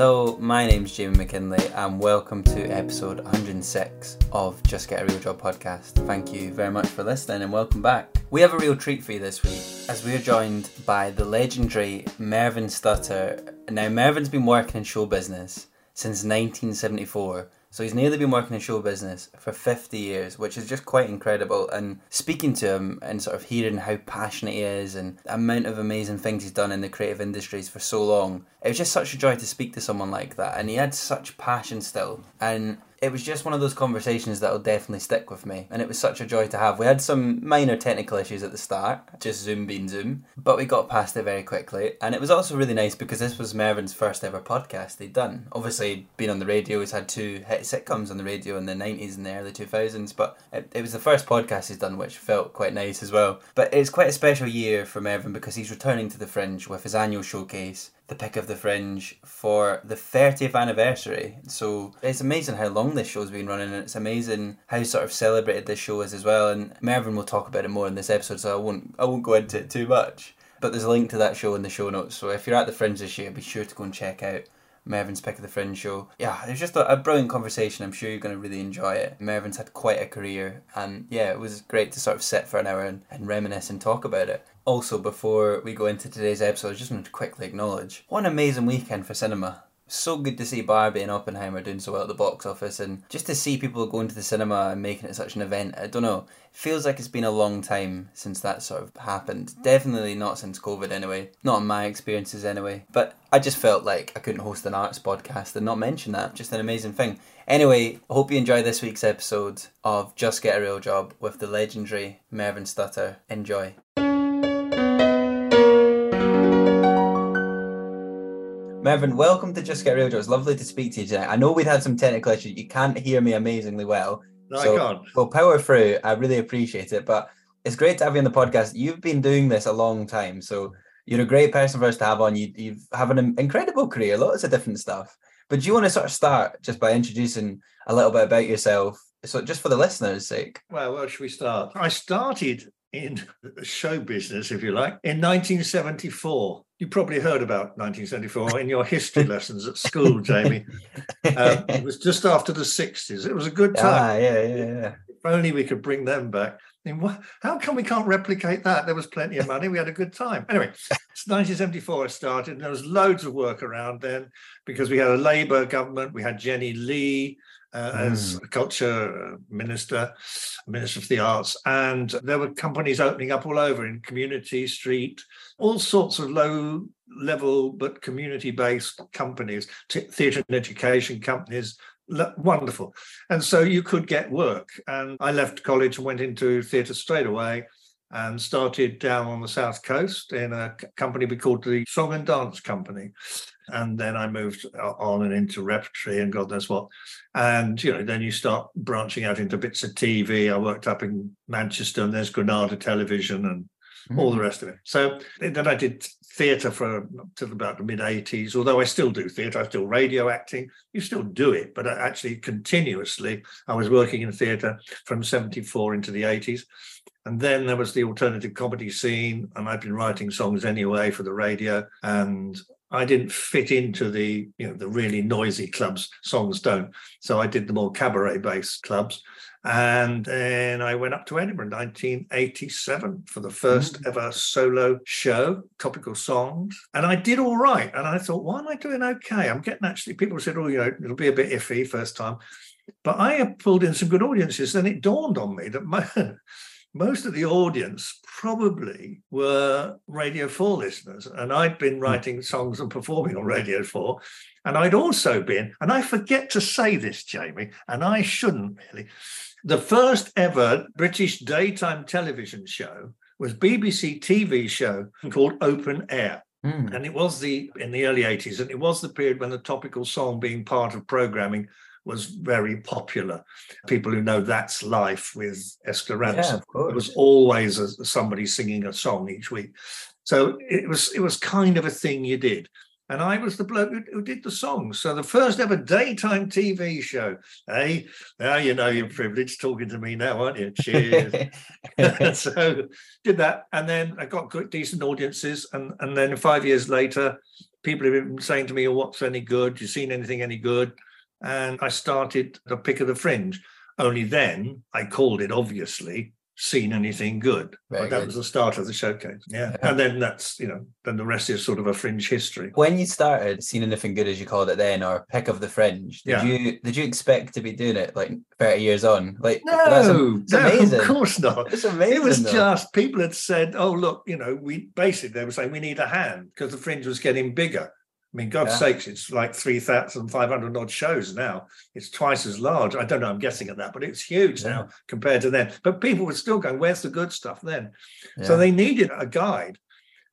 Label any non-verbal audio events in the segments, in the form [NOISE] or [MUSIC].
Hello, my name's Jamie McKinley, and welcome to episode 106 of Just Get a Real Job podcast. Thank you very much for listening and welcome back. We have a real treat for you this week as we are joined by the legendary Mervyn Stutter. Now, Mervyn's been working in show business since 1974 so he's nearly been working in show business for 50 years, which is just quite incredible. And speaking to him and sort of hearing how passionate he is and the amount of amazing things he's done in the creative industries for so long, it was just such a joy to speak to someone like that. And he had such passion still. And it was just one of those conversations that'll definitely stick with me. And it was such a joy to have. We had some minor technical issues at the start, just Zoom being Zoom, but we got past it very quickly. And it was also really nice because this was Mervyn's first ever podcast he'd done. Obviously, being on the radio, he's had two hit sitcoms on the radio in the 90s and the early 2000s, but it, it was the first podcast he's done, which felt quite nice as well. But it's quite a special year for Mervyn because he's returning to the Fringe with his annual showcase the pick of the fringe for the 30th anniversary. So it's amazing how long this show's been running, and it's amazing how sort of celebrated this show is as well. And Mervyn will talk about it more in this episode, so I won't I won't go into it too much. But there's a link to that show in the show notes. So if you're at the fringe this year, be sure to go and check out Mervyn's Pick of the Fringe show. Yeah, it was just a, a, brilliant conversation. I'm sure you're going to really enjoy it. Mervyn's had quite a career, and yeah, it was great to sort of sit for an hour and, and reminisce and talk about it. Also, before we go into today's episode, I just want to quickly acknowledge what an amazing weekend for cinema. So good to see Barbie and Oppenheimer doing so well at the box office, and just to see people going to the cinema and making it such an event. I don't know, feels like it's been a long time since that sort of happened. Definitely not since COVID, anyway. Not in my experiences, anyway. But I just felt like I couldn't host an arts podcast and not mention that. Just an amazing thing. Anyway, I hope you enjoy this week's episode of Just Get a Real Job with the legendary Mervyn Stutter. Enjoy. Mervyn, welcome to Just Get Real Joe. It's lovely to speak to you today. I know we'd had some technical issues. You can't hear me amazingly well. No, so I can't. We'll power through. I really appreciate it. But it's great to have you on the podcast. You've been doing this a long time. So you're a great person for us to have on. You, you've have an incredible career, lots of different stuff. But do you want to sort of start just by introducing a little bit about yourself? So just for the listeners' sake. Well, where should we start? I started in show business, if you like, in 1974. You probably heard about 1974 in your history [LAUGHS] lessons at school, Jamie. Um, it was just after the 60s. It was a good time. Ah, yeah, yeah, yeah. If only we could bring them back. I mean, what, how come we can't replicate that? There was plenty of money. We had a good time. Anyway, it's 1974 I started, and there was loads of work around then because we had a Labour government. We had Jennie Lee uh, mm. as a culture minister, minister of the arts, and there were companies opening up all over in Community Street, all sorts of low level but community based companies, t- theatre and education companies. wonderful. And so you could get work. And I left college and went into theatre straight away and started down on the south coast in a company we called the Song and Dance Company and then I moved on and into repertory and God knows what. And you know, then you start branching out into bits of TV. I worked up in Manchester, and there's Granada Television and mm. all the mm. rest of it. So then I did theatre for till about the mid 80s. Although I still do theatre, I still radio acting. You still do it, but actually continuously, I was working in theatre from 74 into the 80s. And then there was the alternative comedy scene, and I've been writing songs anyway for the radio. And I didn't fit into the you know the really noisy clubs. Songs don't, so I did the more cabaret-based clubs, and then I went up to Edinburgh in 1987 for the first mm ever solo show, topical songs, and I did all right. And I thought, why am I doing okay? I'm getting actually people said, oh, you know, it'll be a bit iffy first time, but I pulled in some good audiences. Then it dawned on me that my [LAUGHS] most of the audience probably were Radio 4 listeners. And I'd been hmm. writing songs and performing on Radio 4. And I'd also been, and I forget to say this, Jamie, and I shouldn't really, the first ever British daytime television show was BBC TV show called Open Air. Mm. And it was the in the early 80s, and it was the period when the topical song being part of programming was very popular. People who know that's life with Esther Yeah, Rantzen. of course. It was always a, somebody singing a song each week. So it was it was kind of a thing you did. And I was the bloke who, who did the songs. So the first ever daytime TV show. Hey, now you know you're privileged talking to me now, aren't you? Cheers. [LAUGHS] [LAUGHS] so did that, and then I got good, decent audiences, and and then five years later, people have been saying to me, oh, "What's any good? You seen anything any good?" And I started the pick of the fringe. Only then I called it obviously seen anything good. Very but that good. was the start of the showcase. Yeah. Yeah. and then that's you know then the rest is sort of a fringe history. when you started seeing anything good as you called it then or pick of the fringe did Yeah. you did you expect to be doing it like 30 years on like that's am- No, no, amazing of course not. it's amazing It was though. just people had said, "Oh, look, you know, we basically they were saying we need a hand because the fringe was getting bigger." I mean, God's Yeah. sakes, it's like three thousand five hundred odd shows now. It's twice as large. I don't know. I'm guessing at that, but it's huge now compared to then. But people were still going, "Where's the good stuff?" Then, so they needed a guide,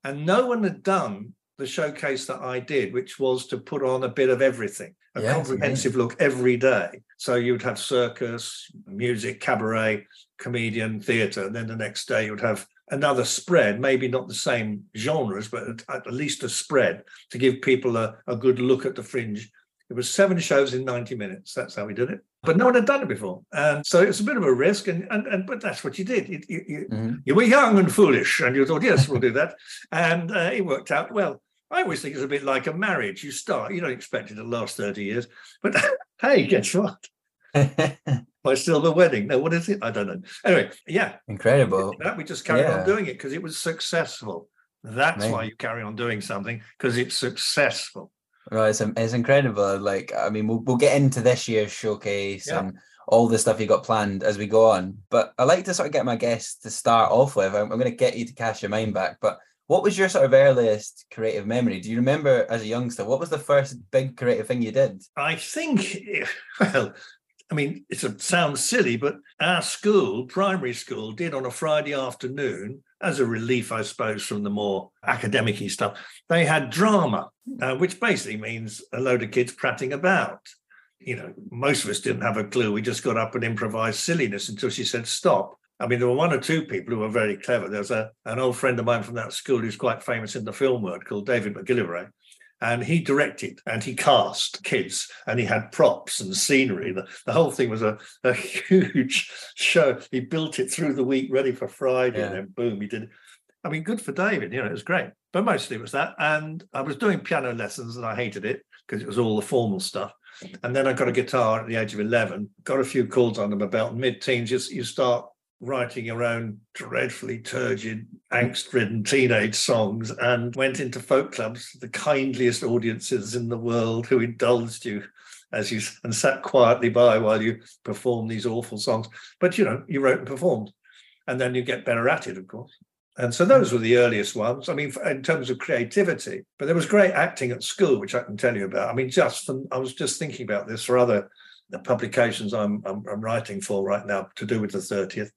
and no one had done the showcase that I did, which was to put on a bit of everything, a Yeah, comprehensive look every day. So you'd have circus, music, cabaret, comedian, theatre, and then the next day you'd have another spread, maybe not the same genres, but at, least a spread to give people a, a good look at the fringe. It was seven shows in 90 minutes. That's how we did it. But no one had done it before. And so it was a bit of a risk. And, and, and but that's what you did. You, you, Mhm. you were young and foolish, and you thought, yes, we'll do that. And uh, it worked out well. I always think it's a bit like a marriage. You start, you don't expect it to last 30 years. But [LAUGHS] hey, guess what? [LAUGHS] My silver wedding. No, what is it? I don't know. Anyway, yeah, incredible that we just carried Yeah. on doing it because it was successful. That's why you carry on doing something because it's successful. Right, it's, it's incredible. Like, I mean, we'll, we'll get into this year's showcase Yeah. and all the stuff you got planned as we go on. But I like to sort of get my guests to start off with. I'm, I'm going to get you to cast your mind back. But what was your sort of earliest creative memory? Do you remember as a youngster, what was the first big creative thing you did? I think, [LAUGHS] well, I mean, it sounds silly, but our school, primary school, did on a Friday afternoon, as a relief, I suppose, from the more academic stuff, they had drama, uh, which basically means a load of kids prattling about. You know, most of us didn't have a clue. We just got up and improvised silliness until she said stop. I mean, there were one or two people who were very clever. There's a, an old friend of mine from that school who's quite famous in the film world called David McGillivray and he directed and he cast kids and he had props and scenery. The, the whole thing was a, a [LAUGHS] huge show. He built it through the week ready for friday Yeah. and then boom he did i mean good for david you know it was great. But mostly it was that. And i was doing piano lessons and i hated it because it was all the formal stuff. And then i got a guitar at the age of 11 got a few chords under my belt mid-teens you, you start writing your own dreadfully turgid, angst ridden teenage songs and went into folk clubs, the kindliest audiences in the world who indulged you as you and sat quietly by while you performed these awful songs. But you know, you wrote and performed, and then you get better at it, of course. And so those were the earliest ones. I mean, in terms of creativity, but there was great acting at school, which I can tell you about. I mean, just I was just thinking about this for other the publications I'm, I'm, I'm writing for right now to do with the 30th.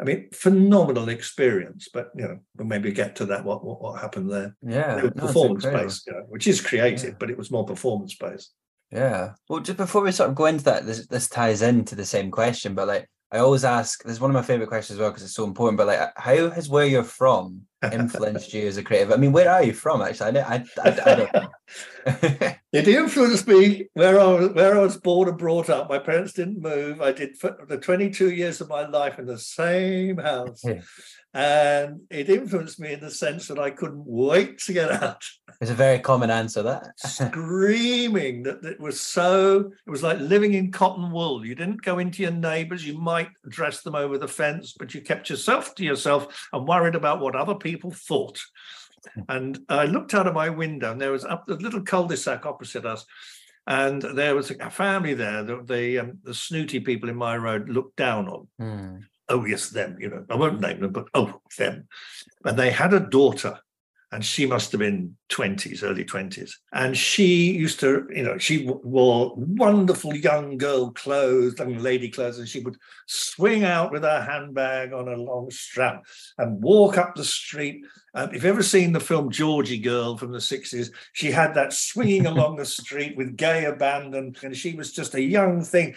I mean, phenomenal experience, but you know, we'll maybe get to that. What what, what happened there? Yeah, no, performance based, you uh, know, which is creative, Yeah. but it was more performance based. Yeah. Well, just before we sort of go into that, this this ties into the same question, but like I always ask, this is one of my favorite questions as well because it's so important. But like, how has where you're from influenced you as a creative? I mean, where are you from? Actually, I don't- I, I, I don't. [LAUGHS] [LAUGHS] It influenced me where I was where I was born and brought up. My parents didn't move. I did for the 22 years of my life in the same house. And it influenced me in the sense that I couldn't wait to get out. it's a very common answer. That screaming that it was so it was like living in cotton wool you didn't go into your neighbors you might address them over the fence but you kept yourself to yourself and worried about what other people thought and i looked out of my window and there was up the little cul-de-sac opposite us and there was a family there that the um, the snooty people in my road looked down on Hmm. Oh yes them you know i won't name them but oh them and they had a daughter and she must have been 20s, early 20s. And she used to, you know, she wore wonderful young girl clothes, young lady clothes, and she would swing out with her handbag on a long strap and walk up the street. Um, if you've ever seen the film Georgy Girl from the 60s, she had that swinging along the street with gay abandon, and she was just a young thing.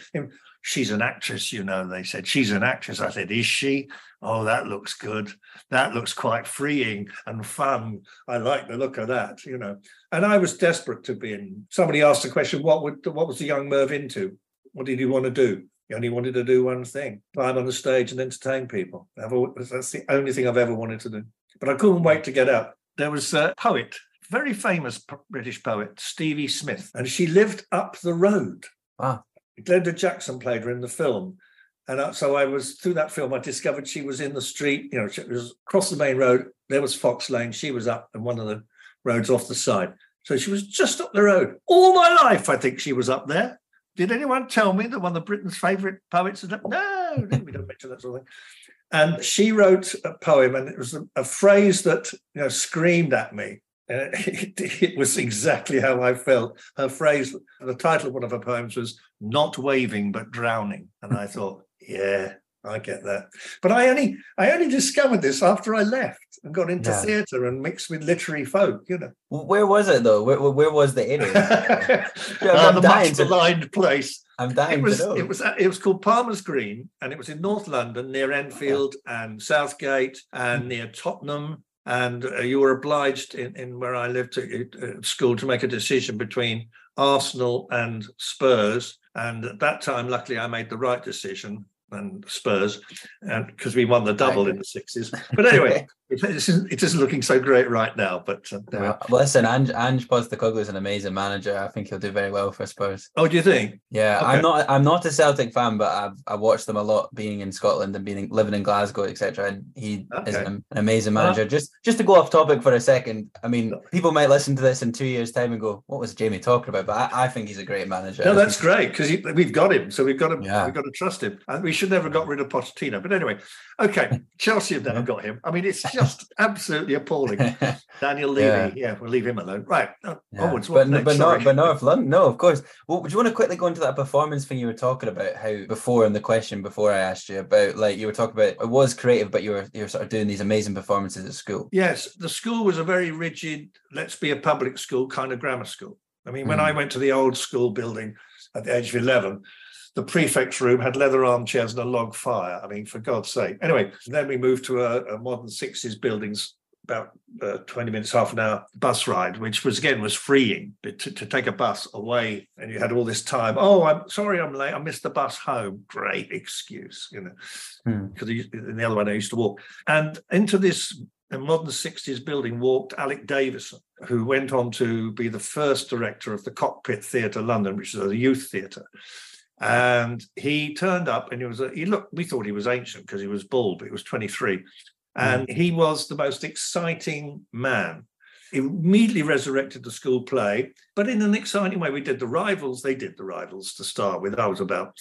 She's an actress, you know, they said. She's an actress. I said, Is she? Oh, that looks good. That looks quite freeing and fun. I like the look of that, you know. And I was desperate to be in. Somebody asked the question, what would what was the young Merv into? What did he want to do? He only wanted to do one thing: climb on the stage and entertain people. That's the only thing I've ever wanted to do. But I couldn't wait to get up. There was a poet, very famous British poet, Stevie Smith, and she lived up the road. Wow. Glenda Jackson played her in the film. And so I was through that film, I discovered she was in the street, you know, she was across the main road. There was Fox Lane. She was up and one of the roads off the side. So she was just up the road. All my life, I think she was up there. Did anyone tell me that one of Britain's favourite poets is up? No, we don't mention that sort of thing. And she wrote a poem, and it was a, a phrase that you know screamed at me. Uh, [LAUGHS] it, it, was exactly how I felt. Her phrase, the title of one of her poems was "Not waving but drowning," and I [LAUGHS] thought, yeah, I get that. But I only I only discovered this after I left and got into yeah. theatre and mixed with literary folk. You know, where was it though? Where, where was the [LAUGHS] area? yeah, uh, the much maligned place. I'm dying it was, to know. It was it was called Palmer's Green, and it was in North London near Enfield yeah. and Southgate and near Tottenham. And uh, you were obliged in, in where I lived at uh, school to make a decision between Arsenal and Spurs. And at that time, luckily, I made the right decision and Spurs, and because we won the double in the sixties. But anyway, [LAUGHS] it isn't, it isn't looking so great right now. But uh, well, listen, Ange, Ange Postecoglou is an amazing manager. I think he'll do very well for Spurs. Oh, do you think? Yeah, okay. I'm not. I'm not a Celtic fan, but I've I watched them a lot, being in Scotland and being living in Glasgow, etc. And he okay. is an, amazing manager. just just to go off topic for a second, I mean, people might listen to this in two years' time and go, "What was Jamie talking about?" But I, I think he's a great manager. No, that's great because we've got him, so we've got to yeah. we've got to trust him, and we should never have got rid of Pochettino. But anyway, okay, [LAUGHS] Chelsea have never got him. I mean, it's [LAUGHS] just absolutely appalling. [LAUGHS] Daniel Levy, yeah. yeah. we'll leave him alone. Right, yeah. onwards. But, next? but not, but North London. No, of course. Well, would you want to quickly go into that performance thing you were talking about? How before in the question before I asked you about, like you were talking about, it was creative, but you were you were sort of doing these amazing performances at school. Yes, the school was a very rigid. Let's be a public school kind of grammar school. I mean, when mm. I went to the old school building at the age of eleven, the prefect's room had leather armchairs and a log fire. I mean, for God's sake. Anyway, then we moved to a, a modern 60s buildings about uh, 20 minutes, half an hour bus ride, which was again was freeing to, to, take a bus away. And you had all this time. Oh, I'm sorry, I'm late. I missed the bus home. Great excuse, you know, because hmm. in the other one I used to walk. And into this modern 60s building walked Alec Davison, who went on to be the first director of the Cockpit Theatre London, which is a youth theatre. And he turned up and he was a, he looked, we thought he was ancient because he was bald, but he was 23. Hmm. And he was the most exciting man. He immediately resurrected the school play, but in an exciting way. We did the rivals, they did the rivals to start with. I was about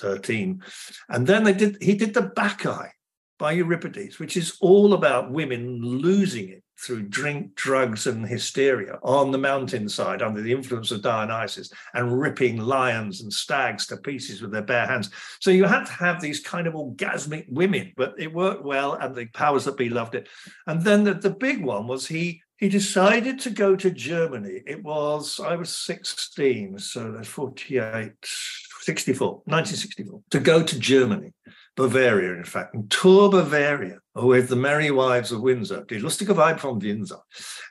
13. And then they did he did the Bacchae by Euripides, which is all about women losing it through drink, drugs, and hysteria on the mountainside under the influence of Dionysus and ripping lions and stags to pieces with their bare hands. So you had to have these kind of orgasmic women, but it worked well and the powers that be loved it. And then the, the big one was he he decided to go to Germany. It was, I was 16, so that's 48, 64, 1964, to go to Germany. Bavaria, in fact, and tour Bavaria with the Merry Wives of Windsor, die lustige Weib von Windsor.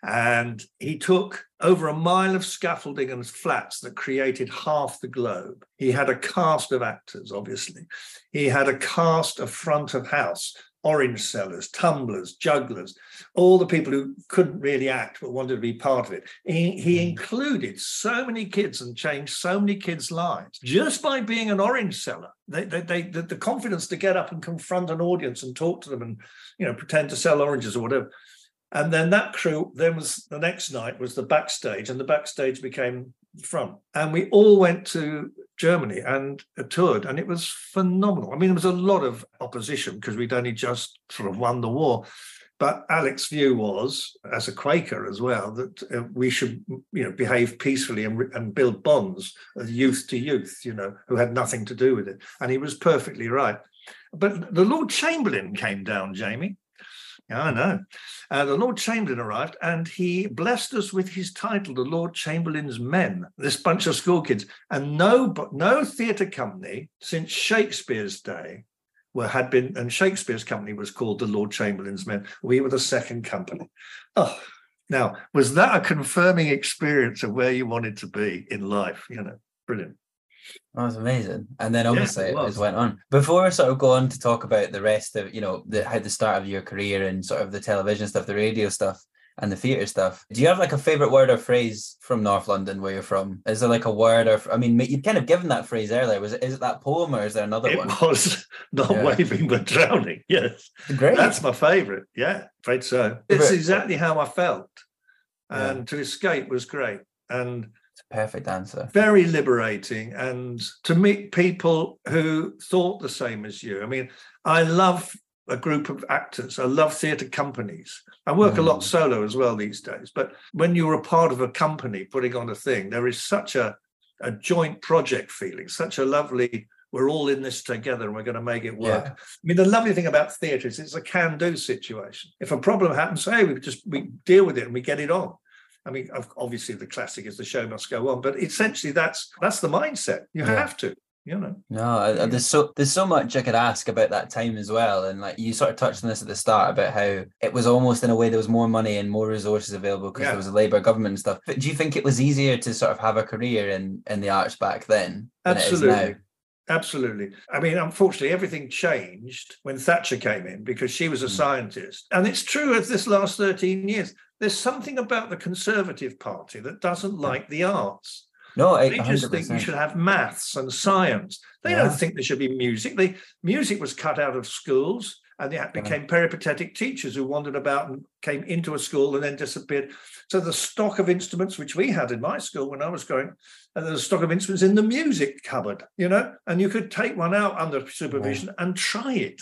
And he took over a mile of scaffolding and flats that created half the globe. He had a cast of actors, obviously. He had a cast of front of house orange sellers, tumblers, jugglers, all the people who couldn't really act but wanted to be part of it. He, he hmm. included so many kids and changed so many kids' lives just by being an orange seller. They, they, they, the, the confidence to get up and confront an audience and talk to them and you know pretend to sell oranges or whatever. And then that crew, then was the next night was the backstage, and the backstage became front. And we all went to Germany and toured, and it was phenomenal. I mean, there was a lot of opposition because we'd only just sort of won the war. But Alec's view was, as a Quaker as well, that uh, we should, you know, behave peacefully and, and build bonds of youth to youth, you know, who had nothing to do with it. And he was perfectly right. But the Lord Chamberlain came down, Jamie. I know. Uh, the Lord Chamberlain arrived and he blessed us with his title, the Lord Chamberlain's Men, this bunch of school kids. And no, no theatre company since Shakespeare's day were had been, and Shakespeare's company was called the Lord Chamberlain's Men. We were the second company. Oh, now, was that a confirming experience of where you wanted to be in life? You know, brilliant. Oh, that was amazing. And then obviously yeah, it, it went on. Before I sort of go on to talk about the rest of, you know, the how the start of your career and sort of the television stuff, the radio stuff, and the theatre stuff. Do you have like a favourite word or phrase from North London where you're from? Is there like a word or I mean you'd kind of given that phrase earlier. Was it is it that poem or is there another it one? It was [LAUGHS] not yeah. waving but drowning. Yes. Great. That's my favourite. Yeah, afraid so. It's exactly how I felt. And yeah. to escape was great. And perfect answer. Very liberating. And to meet people who thought the same as you. I mean, I love a group of actors. I love theatre companies. I work mm. a lot mm. solo as well these days. But when you're a part of a company putting on a thing, there is such a, a joint project feeling, such a lovely, we're all in this together and we're going to make it work. Yeah. I mean, the lovely thing about theatre is it's a can do situation. If a problem happens, hey, we just we deal with it and we get it on. I mean, obviously the classic is the show must go on, but essentially that's that's the mindset. You yeah. have to you know no there's so there's so much i could ask about that time as well and like you sort of touched on this at the start about how it was almost in a way there was more money and more resources available because yeah. there was a labor government and stuff but do you think it was easier to sort of have a career in in the arts back then absolutely Absolutely. I mean, unfortunately, everything changed when Thatcher came in because she was a mm. scientist. And it's true of this last 13 years. There's something about the Conservative Party that doesn't like the arts. No, they just think you should have maths and science. They yeah. don't think there should be music. The music was cut out of schools, and they became peripatetic teachers who wandered about and came into a school and then disappeared. So the stock of instruments which we had in my school when I was going, and uh, there's a stock of instruments in the music cupboard, you know, and you could take one out under supervision yeah. and try it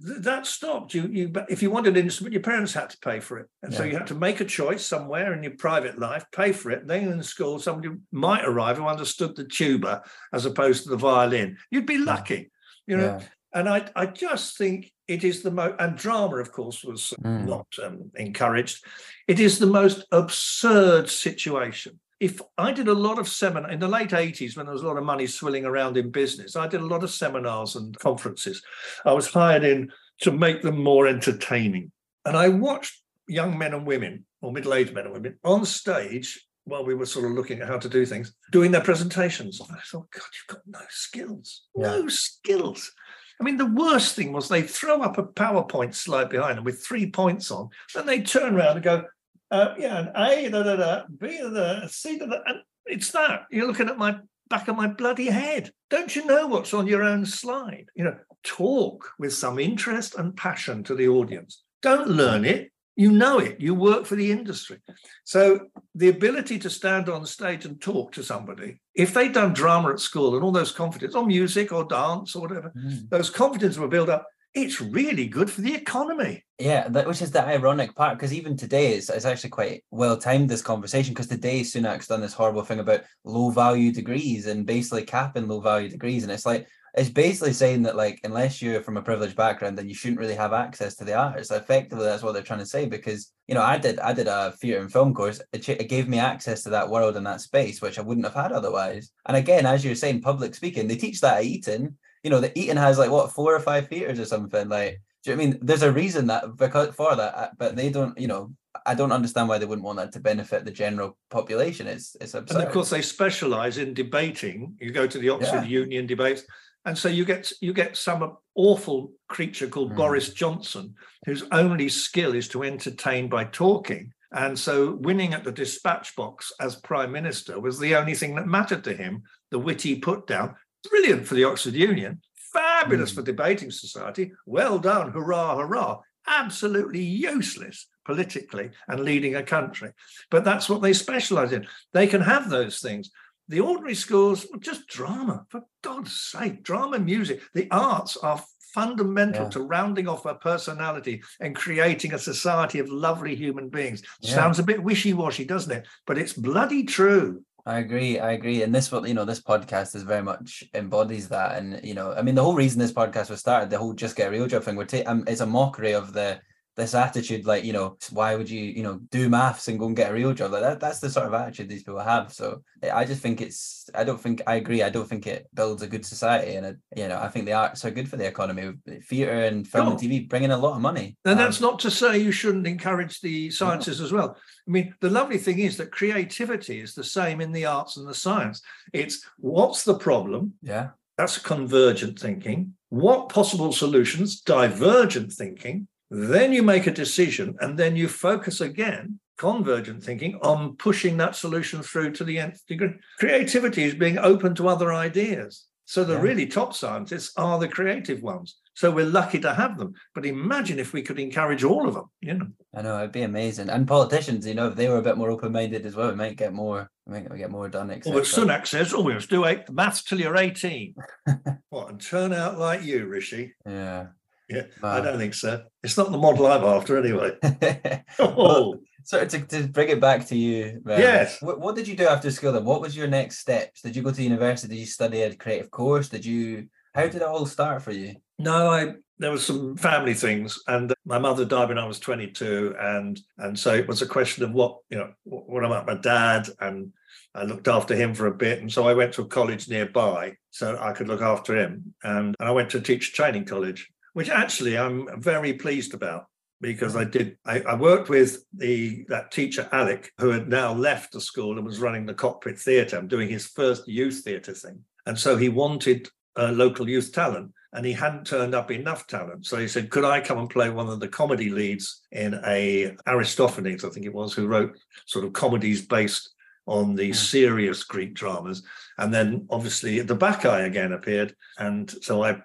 that stopped. You, you, if you wanted an instrument, your parents had to pay for it, and yeah. so you had to make a choice somewhere in your private life, pay for it. Then in school, somebody might arrive who understood the tuba as opposed to the violin. You'd be lucky, you know. Yeah. And I, I just think it is the most, and drama, of course, was mm. not um, encouraged. It is the most absurd situation if I did a lot of seminar in the late 80s when there was a lot of money swilling around in business, I did a lot of seminars and conferences. I was hired in to make them more entertaining. And I watched young men and women, or middle-aged men and women, on stage while we were sort of looking at how to do things, doing their presentations. And I thought, God, you've got no skills. Yeah. No skills. I mean, the worst thing was they throw up a PowerPoint slide behind them with three points on, then they turn around and go, uh, yeah, an A, da, da, da, B, da, da, C, da, da, and it's that. You're looking at my back of my bloody head. Don't you know what's on your own slide? You know, talk with some interest and passion to the audience. Don't learn it. You know it. You work for the industry. So the ability to stand on stage and talk to somebody, if they'd done drama at school and all those confidence, or music or dance or whatever, mm. those confidence were built up it's really good for the economy. Yeah, that, which is the ironic part because even today it's, it's actually quite well timed this conversation because today Sunak's done this horrible thing about low value degrees and basically capping low value degrees, and it's like it's basically saying that like unless you're from a privileged background, then you shouldn't really have access to the arts. Effectively, that's what they're trying to say because you know I did I did a theatre and film course. It, it gave me access to that world and that space, which I wouldn't have had otherwise. And again, as you're saying, public speaking, they teach that at Eton you know, the Eton has like what four or five theaters or something. Like, do you know I mean? There's a reason that because for that, uh, but they don't. You know, I don't understand why they wouldn't want that to benefit the general population. It's it's absurd. And of course, they specialise in debating. You go to the Oxford yeah. Union debates, and so you get you get some awful creature called mm. Boris Johnson, whose only skill is to entertain by talking. And so, winning at the dispatch box as prime minister was the only thing that mattered to him. The witty put down, Brilliant for the Oxford Union, fabulous mm. for debating society. Well done, hurrah, hurrah. Absolutely useless politically and leading a country. But that's what they specialize in. They can have those things. The ordinary schools, just drama, for God's sake, drama, music. The arts are fundamental Yeah. to rounding off a personality and creating a society of lovely human beings. Yeah. Sounds a bit wishy-washy, doesn't it? But it's bloody true. I agree. I agree. And this, you know, this podcast is very much embodies that. And you know, I mean, the whole reason this podcast was started, the whole "just get a real job" thing, we're ta- um, it's a mockery of the this attitude, like you know, why would you, you know, do maths and go and get a real job? Like that, that's the sort of attitude these people have. So I just think it's. I don't think I agree. I don't think it builds a good society, and it, you know, I think the arts are good for the economy. Theatre and film and TV bring in a lot of money. And Um, that's not to say you shouldn't encourage the sciences as well. I mean, the lovely thing is that creativity is the same in the arts and the science. It's what's the problem? yeah, That's convergent thinking. What possible solutions? Divergent thinking. Then you make a decision and then you focus again, convergent thinking, on pushing that solution through to the nth degree. Creativity is being open to other ideas. So the Yeah. really top scientists are the creative ones. So we're lucky to have them. But imagine if we could encourage all of them, you know. I know it'd be amazing. And politicians, you know, if they were a bit more open-minded as well, we might get more. We might get more done. Etc. but Sunak says, oh, we must do eight, maths till you're 18. [LAUGHS] what, and turn out like you, Rishi? Yeah. Yeah, I don't think so. It's not the model I'm after anyway. [LAUGHS] Well, Oh, so to, to bring it back to you, Yes. What, what did you do after school then? What was your next steps? Did you go to university? Did you study a creative course? Did you? How did it all start for you? no, I there was some family things, and uh, my mother died when I was 22, and and so it was a question of what you know what, about my dad, and I looked after him for a bit, and so I went to a college nearby so I could look after him, and, and I went to teacher training college, which actually I'm very pleased about because I did I, I worked with the that teacher Alec who had now left the school and was running the cockpit theatre and doing his first youth theatre thing, and so he wanted uh, local youth talent and he hadn't turned up enough talent. So he said, Could I come and play one of the comedy leads in a Aristophanes, I think it was, who wrote sort of comedies based on the Mm. serious Greek dramas. And then obviously the Bacchae again appeared. And so I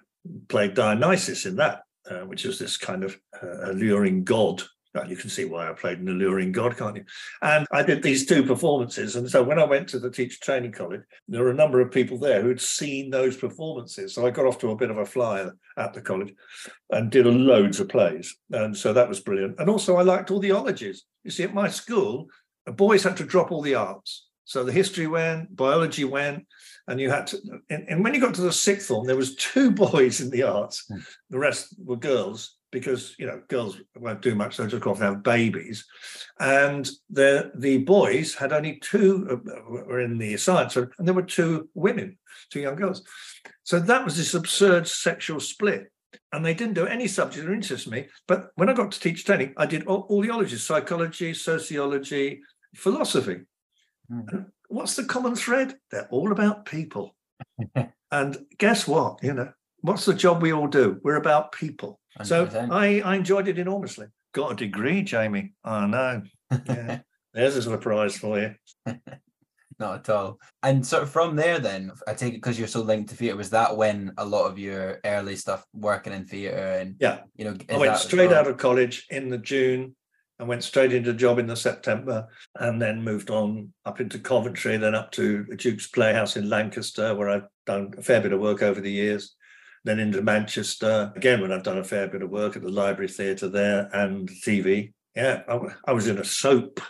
played Dionysus in that, uh, which is this kind of uh, alluring god. You can see why I played an alluring god, can't you? And I did these two performances. And so when I went to the teacher training college, there were a number of people there who'd seen those performances. So I got off to a bit of a flyer at the college and did loads of plays. And so that was brilliant. And also, I liked all the ologies. You see, at my school, the boys had to drop all the arts. So the history went, biology went, and you had to. And, and when you got to the sixth form, there was two [LAUGHS] boys in the arts. Hmm. The rest were girls because you know girls won't do much. They just go off and have babies. And the the boys had only two uh, were in the science, and there were two women, two young girls. So that was this absurd sexual split. And they didn't do any subject that interested me. But when I got to teach training, I did all, all the ologies psychology, sociology, philosophy. Hmm. What's the common thread? They're all about people. [LAUGHS] and guess what? You know, what's the job we all do? We're about people. So 100%. I, I enjoyed it enormously. Got a degree, Jamie. I know. Yeah. [LAUGHS] There's a surprise for you. [LAUGHS] Not at all. And sort of from there, then I take it because you're so linked to theatre. Was that when a lot of your early stuff working in theatre and Yeah. you know, I went straight out of college in the June and went straight into a job in the September and then moved on up into Coventry, then up to the Duke's Playhouse in Lancaster, where I've done a fair bit of work over the years. Then into Manchester, again, when I've done a fair bit of work at the Library Theatre there and TV. Yeah, I was in a soap.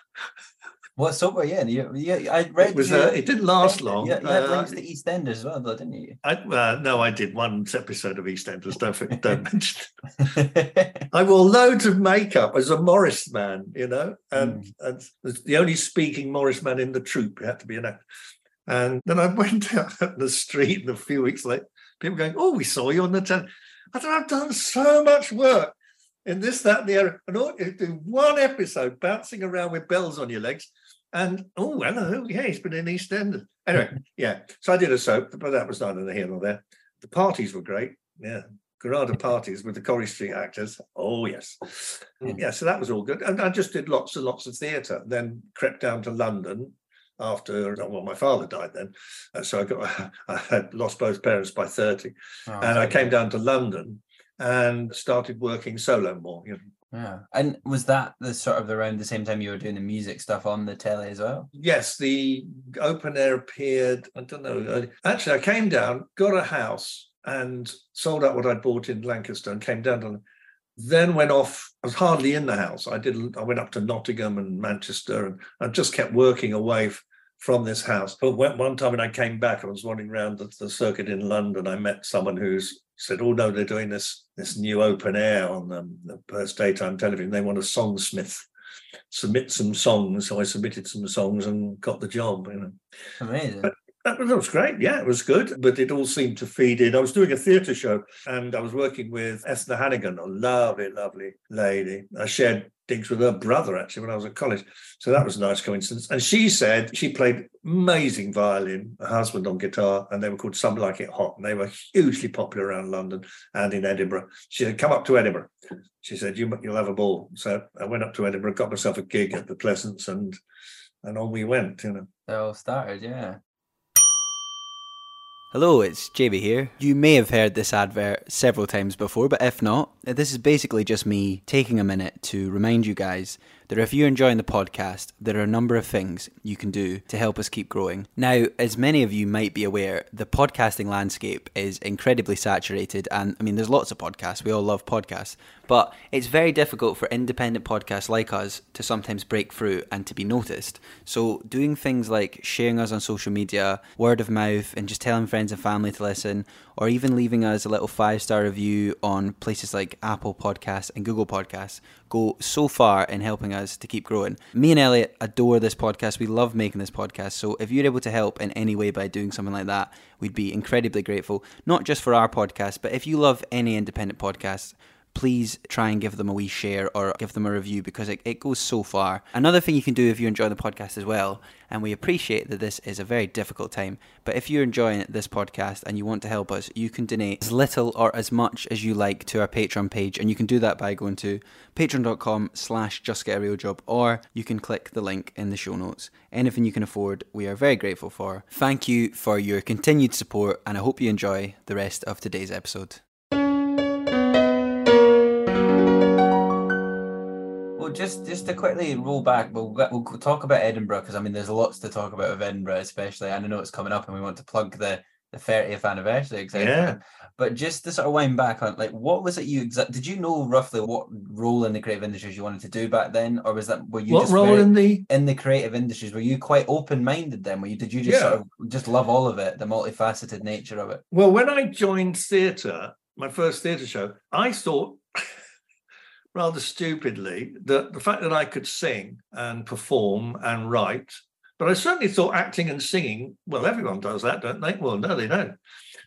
What soap yeah, yeah, in? You, you, I read It was. Uh, it didn't last long. You, you had Uh, links to EastEnders as well, though, didn't you? I, uh, no, I did one episode of EastEnders. Don't don't [LAUGHS] mention. it. I wore loads of makeup as a Morris man, you know, and, and the only speaking Morris man in the troupe. You had to be an actor. And then I [LAUGHS] went out on the street, and a few weeks later, people going, "Oh, we saw you on the television." I thought I've done so much work in this, that, and the other, and all, do one episode bouncing around with bells on your legs, and oh, hello, yeah, he's been in East EastEnders. Anyway, [LAUGHS] yeah, so I did a soap, but that was neither here nor there. The parties were great, yeah. Granada parties with the Corrie Street actors. Oh yes, Mm. yeah. So that was all good, and I just did lots and lots of theatre. Then crept down to London after well, my father died then, uh, so I got [LAUGHS] I had lost both parents by thirty, Oh, and I came down to London and started working solo more. You know. Yeah. And was that the sort of around the same time you were doing the music stuff on the telly as well? Yes, the open air appeared. I don't know. Actually, I came down, got a house, and sold out what I'd bought in Lancaster and came down to then went off. I was hardly in the house. I did. I went up to Nottingham and Manchester, and I just kept working away f- from this house. But one time when I came back, I was wandering around the, the circuit in London. I met someone who's said, "Oh no, they're doing this this new open air on um, the first daytime television. They want a songsmith." Submit some songs, so I submitted some songs and got the job. You know, Amazing. But- that was, that was great. Yeah, it was good. But it all seemed to feed in. I was doing a theatre show and I was working with Esther Hannigan, a lovely, lovely lady. I shared digs with her brother actually when I was at college. So that was a nice coincidence. And she said she played amazing violin, her husband on guitar, and they were called Some Like It Hot. And they were hugely popular around London and in Edinburgh. She said, Come up to Edinburgh. She said, you, You'll have a ball. So I went up to Edinburgh, got myself a gig at the Pleasance, and and on we went, you know. It all started, yeah. Hello, it's JB here. You may have heard this advert several times before, but if not, this is basically just me taking a minute to remind you guys that if you're enjoying the podcast, there are a number of things you can do to help us keep growing. Now, as many of you might be aware, the podcasting landscape is incredibly saturated, and I mean, there's lots of podcasts, we all love podcasts, but it's very difficult for independent podcasts like us to sometimes break through and to be noticed. So, doing things like sharing us on social media, word of mouth, and just telling friends and family to listen, or even leaving us a little five star review on places like Apple Podcasts and Google Podcasts go so far in helping us to keep growing. Me and Elliot adore this podcast. We love making this podcast. So if you're able to help in any way by doing something like that, we'd be incredibly grateful. Not just for our podcast, but if you love any independent podcasts, please try and give them a wee share or give them a review because it, it goes so far. Another thing you can do if you enjoy the podcast as well, and we appreciate that this is a very difficult time, but if you're enjoying this podcast and you want to help us, you can donate as little or as much as you like to our Patreon page, and you can do that by going to patreon.com slash just get a real job, or you can click the link in the show notes. Anything you can afford, we are very grateful for. Thank you for your continued support, and I hope you enjoy the rest of today's episode. Just just to quickly roll back, we'll we'll talk about Edinburgh because I mean, there's lots to talk about of Edinburgh, especially. And I know it's coming up, and we want to plug the the 30th anniversary, etc. Yeah. But just to sort of wind back on, like, what was it you exact? Did you know roughly what role in the creative industries you wanted to do back then, or was that were you what just role very- in the in the creative industries? Were you quite open minded then? Were you did you just sort of just love all of it, the multifaceted nature of it? Well, when I joined theatre, my first theatre show, I thought rather stupidly that the fact that I could sing and perform and write, but I certainly thought acting and singing, well, everyone does that, don't they? Well, no, they don't. Hmm.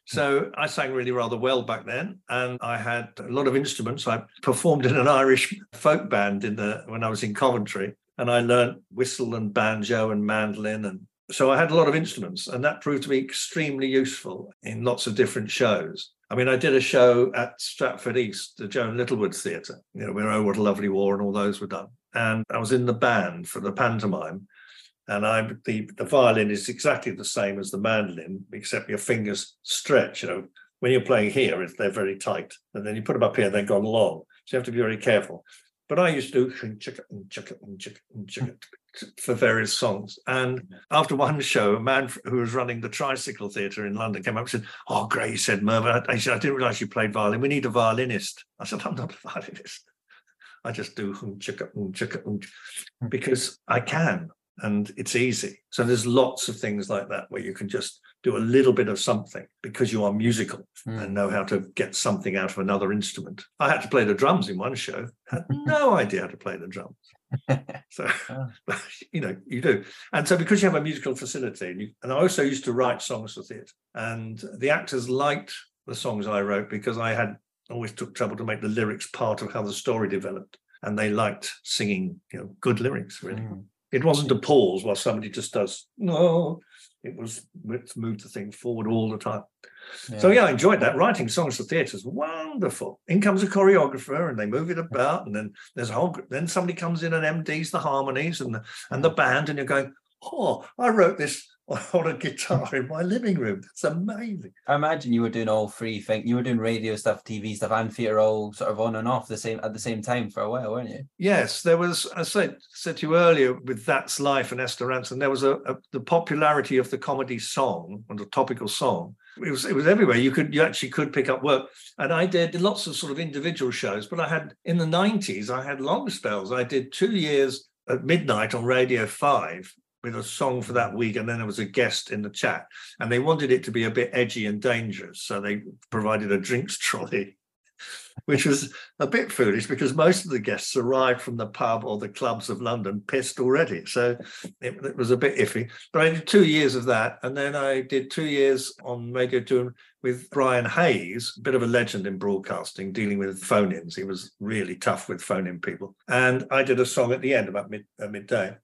So I sang really rather well back then, and I had a lot of instruments. I performed in an [LAUGHS] Irish folk band in the when I was in Coventry, and I learned whistle and banjo and mandolin and so I had a lot of instruments, and that proved to be extremely useful in lots of different shows. I mean, I did a show at Stratford East, the Joan Littlewood Theatre, you know, where Oh What a Lovely War and all those were done. And I was in the band for the pantomime. And I the, the violin is exactly the same as the mandolin, except your fingers stretch. You know, when you're playing here, they're very tight. And then you put them up here, they've gone long. So you have to be very careful. But I used to do chicka and chicka and chicka and chicka for various songs. And after one show, a man who was running the Tricycle Theatre in London came up and said, Oh, great. He said, Mervyn, I, said, I didn't realize you played violin. We need a violinist. I said, I'm not a [LAUGHS] violinist. I just do hum chicka hum chicka hum because I can and it's easy. So there's lots of things like that where you can just do a little bit of something because you are musical Mm. and know how to get something out of another instrument. I had to play the drums in one show, had no idea how to play the drums. [LAUGHS] So, Oh. [LAUGHS] [LAUGHS] you know, you do. And so, because you have a musical facility, and, you, and I also used to write songs for theatre, and the actors liked the songs I wrote because I had always took trouble to make the lyrics part of how the story developed, and they liked singing, you know, good lyrics. Really, Mm. it wasn't a pause while somebody just does no. It was let's move the thing forward all the time. So yeah, I enjoyed that. Writing songs for theatre is wonderful. In comes a choreographer and they move it about, and then there's a whole. gr- Then somebody comes in and MDs the harmonies and the and the band, and you're going, oh, I wrote this [LAUGHS] on a guitar in my living room. That's amazing. I imagine you were doing all three things. You were doing radio stuff, TV stuff, and theatre all sort of on and off the same at the same time for a while, weren't you? Yes, there was. I said said to you earlier with That's Life and Esther Rantzen. There was a, a the popularity of the comedy song and the topical song it was it was everywhere. You could you actually could pick up work, and I did lots of sort of individual shows. But I had in the nineties, I had long spells. I did two years at midnight on Radio Five with a song for that week, and then there was a guest in the chat, and they wanted it to be a bit edgy and dangerous, so they provided a drinks [LAUGHS] trolley which was a bit foolish because most of the guests arrived from the pub or the clubs of London pissed already. So it, it, was a bit iffy. But I did two years of that. And then I did two years on Radio 2 with Brian Hayes, a bit of a legend in broadcasting, dealing with phone ins. He was really tough with phone in people. And I did a song at the end about mid, uh, midday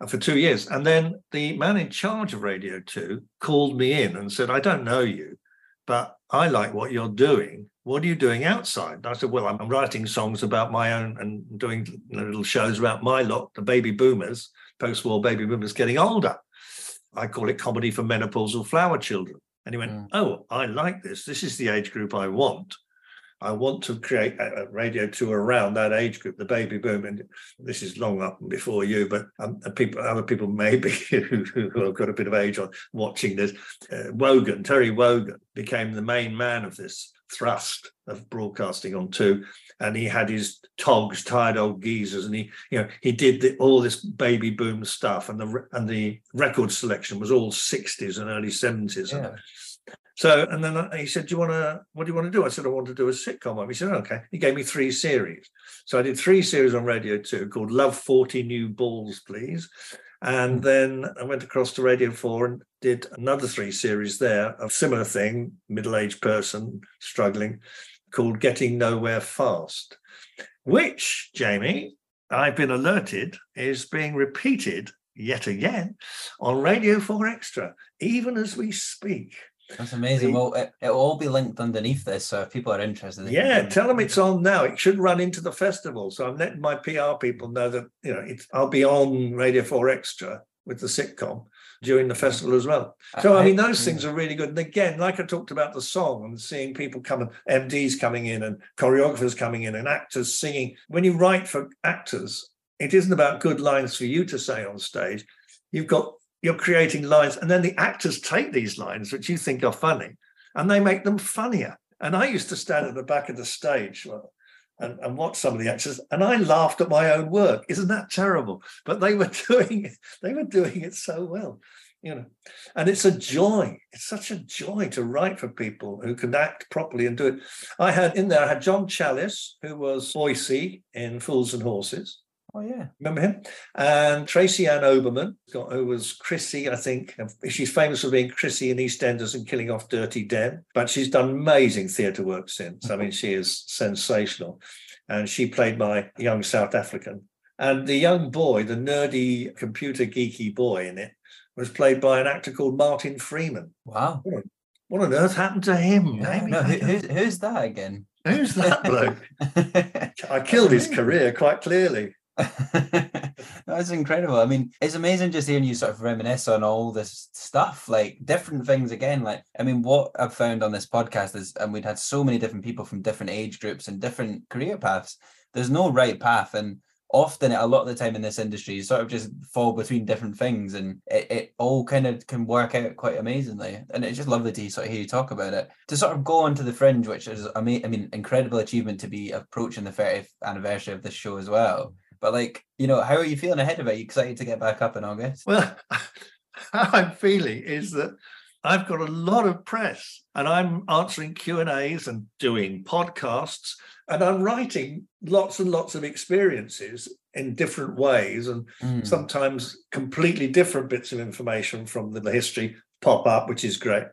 uh, for two years. And then the man in charge of Radio 2 called me in and said, I don't know you, but I like what you're doing what are you doing outside? And I said, well, I'm writing songs about my own and doing little shows about my lot, the baby boomers, post-war baby boomers getting older. I call it comedy for menopausal flower children. And he went, mm. oh, I like this. This is the age group I want. I want to create a, radio tour around that age group, the baby boom. And this is long up before you, but um, people, other people maybe [LAUGHS] who, who have got a bit of age on watching this. Uh, Wogan, Terry Wogan, became the main man of this thrust of broadcasting on two and he had his togs tired old geezers and he you know he did the, all this baby boom stuff and the and the record selection was all 60s and early 70s yeah. and so and then he said do you want to what do you want to do? I said i want to do a sitcom. He said okay. He gave me three series. So i did three series on radio 2 called love 40 new balls please and hmm. then I went across to Radio 4 and did another three series there, a similar thing, middle aged person struggling, called Getting Nowhere Fast, which, Jamie, I've been alerted is being repeated yet again on Radio 4 Extra, even as we speak. That's amazing. The, well, it, will all be linked underneath this, so if people are interested, yeah, tell them it's on now. It should run into the festival, so I'm letting my PR people know that you know it's. I'll be on Radio Four Extra with the sitcom during the festival as well. So I, I mean, those I, things are really good. And again, like I talked about the song and seeing people come and MDs coming in and choreographers coming in and actors singing. When you write for actors, it isn't about good lines for you to say on stage. You've got you're creating lines, and then the actors take these lines, which you think are funny, and they make them funnier. And I used to stand at the back of the stage and, and watch some of the actors, and I laughed at my own work. Isn't that terrible? But they were [LAUGHS] doing it, they were doing it so well. You know, and it's a joy. It's such a joy to write for people who can act properly and do it. I had in there, I had John Challis, who was Boycie in Fools and Horses. Oh yeah, remember him? And Tracy Ann Oberman, who was Chrissie, I think. She's famous for being Chrissie in EastEnders and killing off Dirty Den, but she's done amazing theatre work since. I mean, she is sensational, and she played my young South African. And the young boy, the nerdy computer geeky boy in it, was played by an actor called Martin Freeman. Wow. What on earth happened to him? Yeah, no, who, who's, who's that again? Who's that bloke? [LAUGHS] I killed his [LAUGHS] career quite clearly. [LAUGHS] That's incredible. I mean, it's amazing just hearing you sort of reminisce on all this stuff, like different things again. Like, I mean, what I've found on this podcast is, and we'd had so many different people from different age groups and different career paths. There's no right path. And often, a lot of the time in this industry, you sort of just fall between different things and it, it all kind of can work out quite amazingly. And it's just lovely to sort of hear you talk about it. To sort of go onto the fringe, which is, I mean, I mean, incredible achievement to be approaching the 30th anniversary of this show as well but like, you know, how are you feeling ahead of it? Are you excited to get back up in August? Well, [LAUGHS] how I'm feeling is that I've got a lot of press and I'm answering Q&As and doing podcasts and I'm writing lots and lots of experiences in different ways and mm. sometimes completely different bits of information from the history pop up which is great.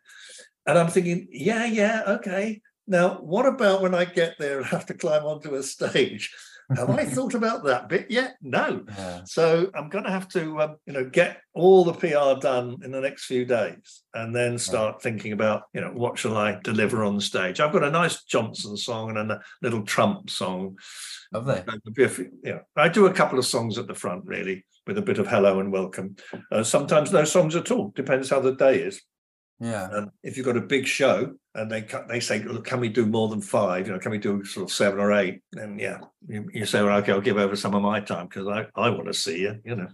And I'm thinking, yeah, yeah, okay. Now, what about when I get there and have to climb onto a stage? Have I thought about that bit yet? No. Yeah. So I'm going to have to, um, you know, get all the PR done in the next few days, and then start yeah. thinking about, you know, what shall I deliver on stage? I've got a nice Johnson song and a little Trump song. Lovely. Yeah, I do a couple of songs at the front, really, with a bit of hello and welcome. Uh, sometimes no songs at all. Depends how the day is. Yeah. And if you've got a big show and they they say, look, can we do more than five? You know, can we do sort of seven or eight? And yeah, you, you say, well, okay, I'll give over some of my time because I, I want to see you, you know.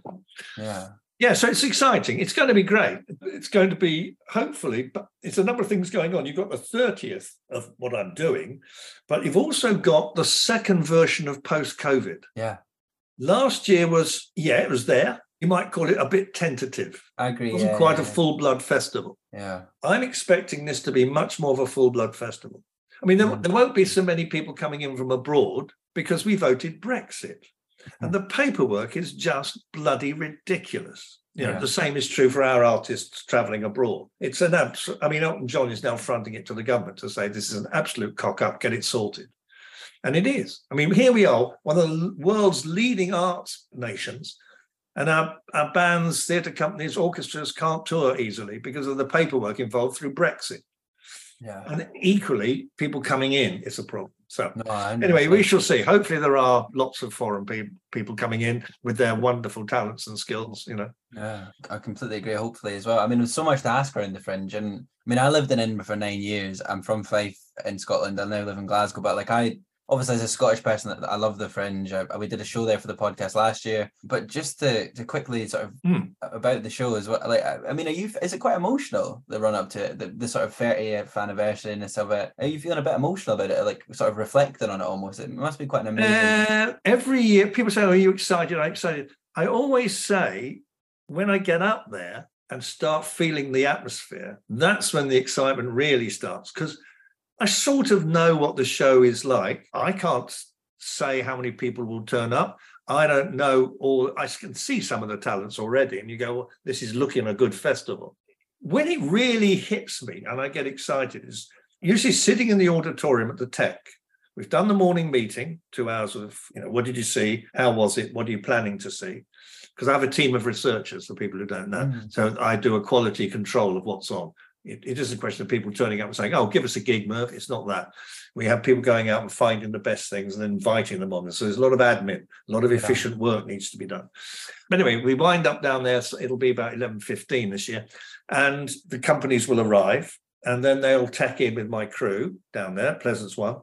Yeah. Yeah, so it's exciting. It's going to be great. It's going to be hopefully, but it's a number of things going on. You've got the 30th of what I'm doing, but you've also got the second version of post COVID. Yeah. Last year was, yeah, it was there. You might call it a bit tentative. I agree. It wasn't yeah, quite yeah, a full blood festival. Yeah. I'm expecting this to be much more of a full blood festival. I mean, there, Mm. there won't be so many people coming in from abroad because we voted Brexit. And the paperwork is just bloody ridiculous. You know, Yeah. the same is true for our artists traveling abroad. It's an absolute, I mean, Elton John is now fronting it to the government to say this is an absolute cock up, get it sorted. And it is. I mean, here we are, one of the world's leading arts nations, and our, our bands, theatre companies, orchestras can't tour easily because of the paperwork involved through Brexit. Yeah. And equally, people coming in is a problem. So No, anyway, we shall see. Hopefully, there are lots of foreign pe- people coming in with their wonderful talents and skills. You know, Yeah, I completely agree. Hopefully as well. I mean, there's so much to ask around the fringe, and I mean, I lived in Edinburgh for nine years. I'm from Fife in Scotland. I now live in Glasgow, but like I obviously as a Scottish person, I love the fringe. I, we did a show there for the podcast last year, but just to to quickly sort of Hmm. about the show as well. Like, I, mean, are you? Is it quite emotional the run up to it, the, the sort of 30th anniversary and of it? Are you feeling a bit emotional about it? Like sort of reflecting on it almost. It must be quite an amazing. uh, every year people say, "Are you excited?" I'm excited. I always say, when I get up there and start feeling the atmosphere, that's when the excitement really starts because I sort of know what the show is like. I can't say how many people will turn up. I don't know all. I can see some of the talents already, and you go, well, "This is looking a good festival." When it really hits me and I get excited is usually sitting in the auditorium at the Tech. We've done the morning meeting, two hours of, you know, what did you see? How was it? What are you planning to see? Because I have a team of researchers for people who don't know. Mm. So I do a quality control of what's on. It, it isn't a question of people turning up and saying, oh, give us a gig, Merv. It's not that. We have people going out and finding the best things and inviting them on. So there's a lot of admin, a lot of efficient work needs to be done. But anyway, we wind up down there. So it'll be about 11.15 this year. And the companies will arrive and then they'll tack in with my crew down there, Pleasance One.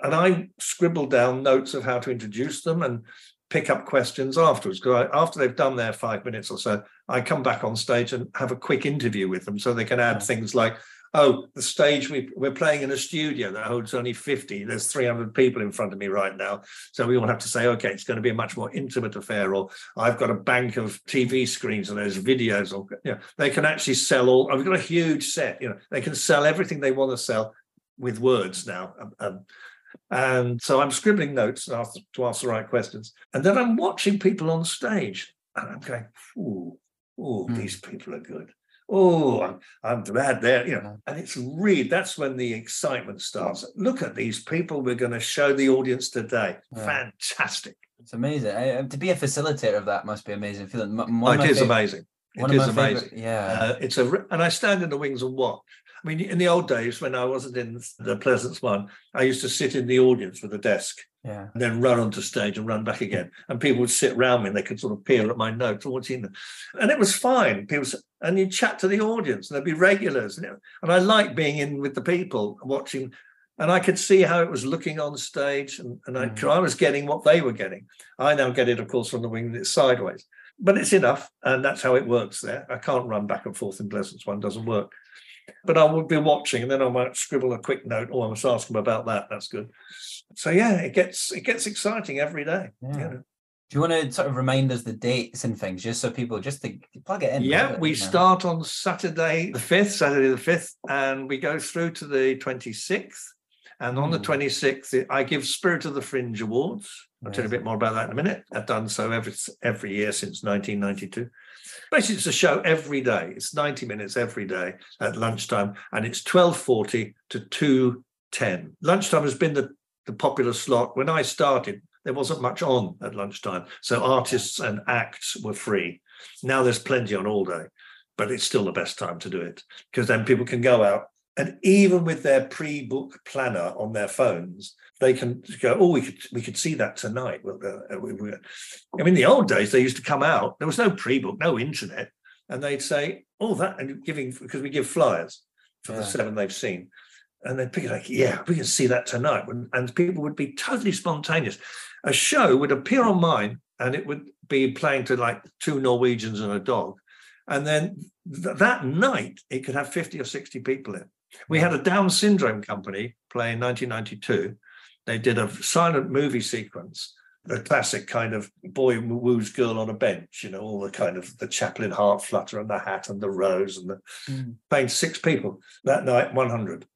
And I scribble down notes of how to introduce them and pick up questions afterwards. Because after they've done their five minutes or so, I come back on stage and have a quick interview with them so they can add things like, oh, the stage we, we're playing in a studio that holds only 50. There's 300 people in front of me right now. So we all have to say, okay, it's going to be a much more intimate affair. Or I've got a bank of TV screens and there's videos. Or, you know, they can actually sell all, I've got a huge set, you know, they can sell everything they want to sell with words now. Um, um, and so I'm scribbling notes to ask, to ask the right questions. And then I'm watching people on stage and I'm going, ooh, ooh, Hmm. these people are good. Oh, I'm, I'm glad they're, you know, and it's really, that's when the excitement starts. Look at these people we're going to show the audience today. Yeah. Fantastic. It's amazing. I, I- to be a facilitator of that must be amazing. Feeling Oh, it is fav- amazing. It is amazing. favorite. Yeah. Uh, it's a, and I stand in the wings and watch. I mean, in the old days when I wasn't in the Pleasance one, I used to sit in the audience with a desk yeah. and then run onto stage and run back again. And people would sit around me and they could sort of peer at my notes or what's in them. And it was fine. People and you'd chat to the audience and there'd be regulars. And, it- and I like being in with the people watching. And I could see how it was looking on stage, and, and I, Mm. I was getting what they were getting. I now get it, of course, from the wing that's sideways, but it's enough, and that's how it works there. I can't run back and forth in Pleasance one doesn't work. But I would be watching, and then I might scribble a quick note. Oh, I must ask them about that. That's good. So yeah, it gets it gets exciting every day. you know. Do you want to sort of remind us the dates and things, just so people just to plug it in? Yeah, we you know? start on Saturday the 5th, Saturday the 5th, and we go through to the 26th. And on the Mm. 26th, I give Spirit of the Fringe Awards. I'll tell you a bit more about that in a minute. I've done so every every year since 1992. Basically, it's a show every day. It's 90 minutes every day at lunchtime, and it's 12:40 to 2:10. Lunchtime has been the, the popular slot. When I started, there wasn't much on at lunchtime, so artists and acts were free. Now there's plenty on all day, but it's still the best time to do it because then people can go out and even with their pre-book planner on their phones, they can go, "Oh, we could we could see that tonight." Well, uh, we, I mean, the old days they used to come out. There was no pre-book, no internet, and they'd say, "Oh, that," and giving because we give flyers for the seven they've seen, and they'd be like, "Yeah, we can see that tonight," and, and people would be totally spontaneous. A show would appear on mine and it would be playing to like two Norwegians and a dog. And then th- that night, it could have 50 or 60 people in. We had a Down syndrome company play in 1992. They did a silent movie sequence, the classic kind of boy woos girl on a bench, you know, all the kind of the Chaplin heart flutter and the hat and the rose and the Mm. playing six people that night, 100.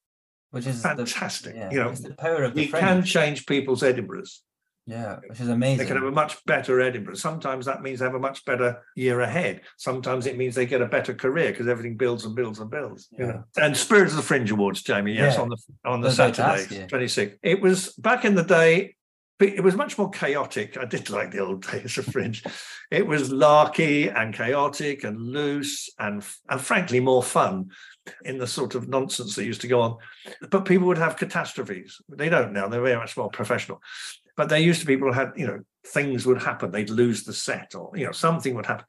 Which is Fantastic. The, yeah, You know, the power of the We fringe. can change people's Edinburghs. Yeah, which is amazing. They can have a much better Edinburgh. Sometimes that means they have a much better year ahead. Sometimes it means they get a better career because everything builds and builds and builds. You Yeah. know. And Spirit of the Fringe Awards, Jamie. Yes, Yeah. on the on the I was about to ask Saturday, you. twenty sixth. It was back in the day. It was much more chaotic. I did like the old [LAUGHS] days of Fringe. It was larky and chaotic and loose and and frankly more fun in the sort of nonsense that used to go on. But people would have catastrophes. They don't now. They're very much more professional. But there used to be people who had, you know, things would happen. They'd lose the set or, you know, something would happen.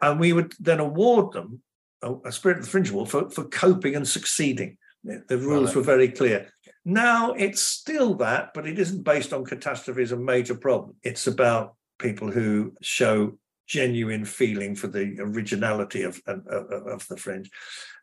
And we would then award them a, a Spirit of the Fringe Award for, for coping and succeeding. The rules Right. were very clear. Now it's still that, but it isn't based on catastrophes and major problems. It's about people who show genuine feeling for the originality of, of of the fringe.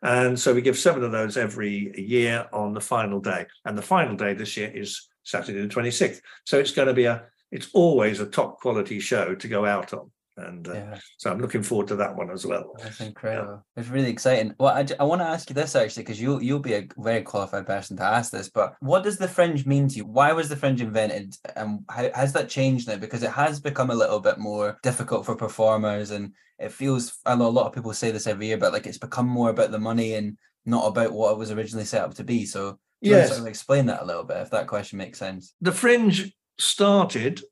And so we give seven of those every year on the final day. And the final day this year is Saturday the 26th. So it's going to be a, it's always a top quality show to go out on. And uh, Yeah, so I'm looking forward to that one as well. that's incredible. It's really exciting. Well, I want to ask you this actually, because you you'll be a very qualified person to ask this. But what does the fringe mean to you? Why was the fringe invented, and how has that changed now? Because it has become a little bit more difficult for performers, and it feels. I know a lot of people say this every year, but like it's become more about the money and not about what it was originally set up to be. So do you wanna Yes. sort of explain that a little bit, if that question makes sense. The fringe started,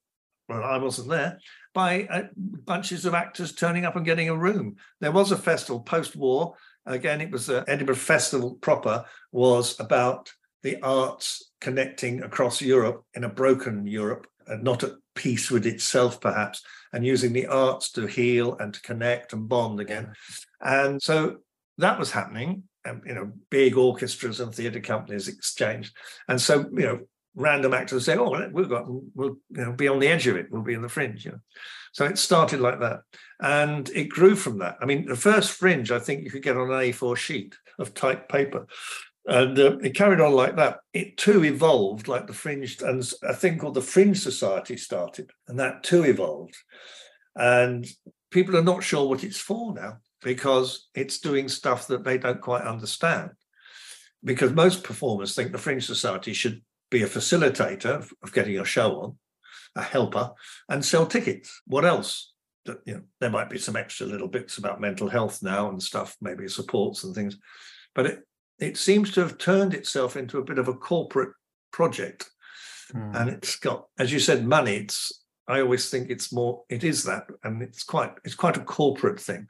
well, I wasn't there, by uh, bunches of actors turning up and getting a room. There was a festival post war. Again, it was uh, Edinburgh Festival proper was about the arts connecting across Europe in a broken Europe and not at peace with itself, perhaps, and using the arts to heal and to connect and bond again. And so that was happening. And, you know, big orchestras and theatre companies exchanged. And so, you know, random actors say, "Oh, we've got, we'll, you know, be on the edge of it. We'll be in the fringe." You know, so it started like that, and it grew from that. I mean, the first fringe, I think you could get on an A4 sheet of typed paper, and uh, it carried on like that. It too evolved, like the fringe, and a thing called the Fringe Society started, and that too evolved, and people are not sure what it's for now because it's doing stuff that they don't quite understand. Because most performers think the Fringe Society should be a facilitator of- getting a show on, a helper, and sell tickets. What else? That, You know, there might be some extra little bits about mental health now and stuff, maybe supports and things, but it it seems to have turned itself into a bit of a corporate project, Hmm. and it's got, as you said, money. It's I always think it's more it is that, and it's quite it's quite a corporate thing.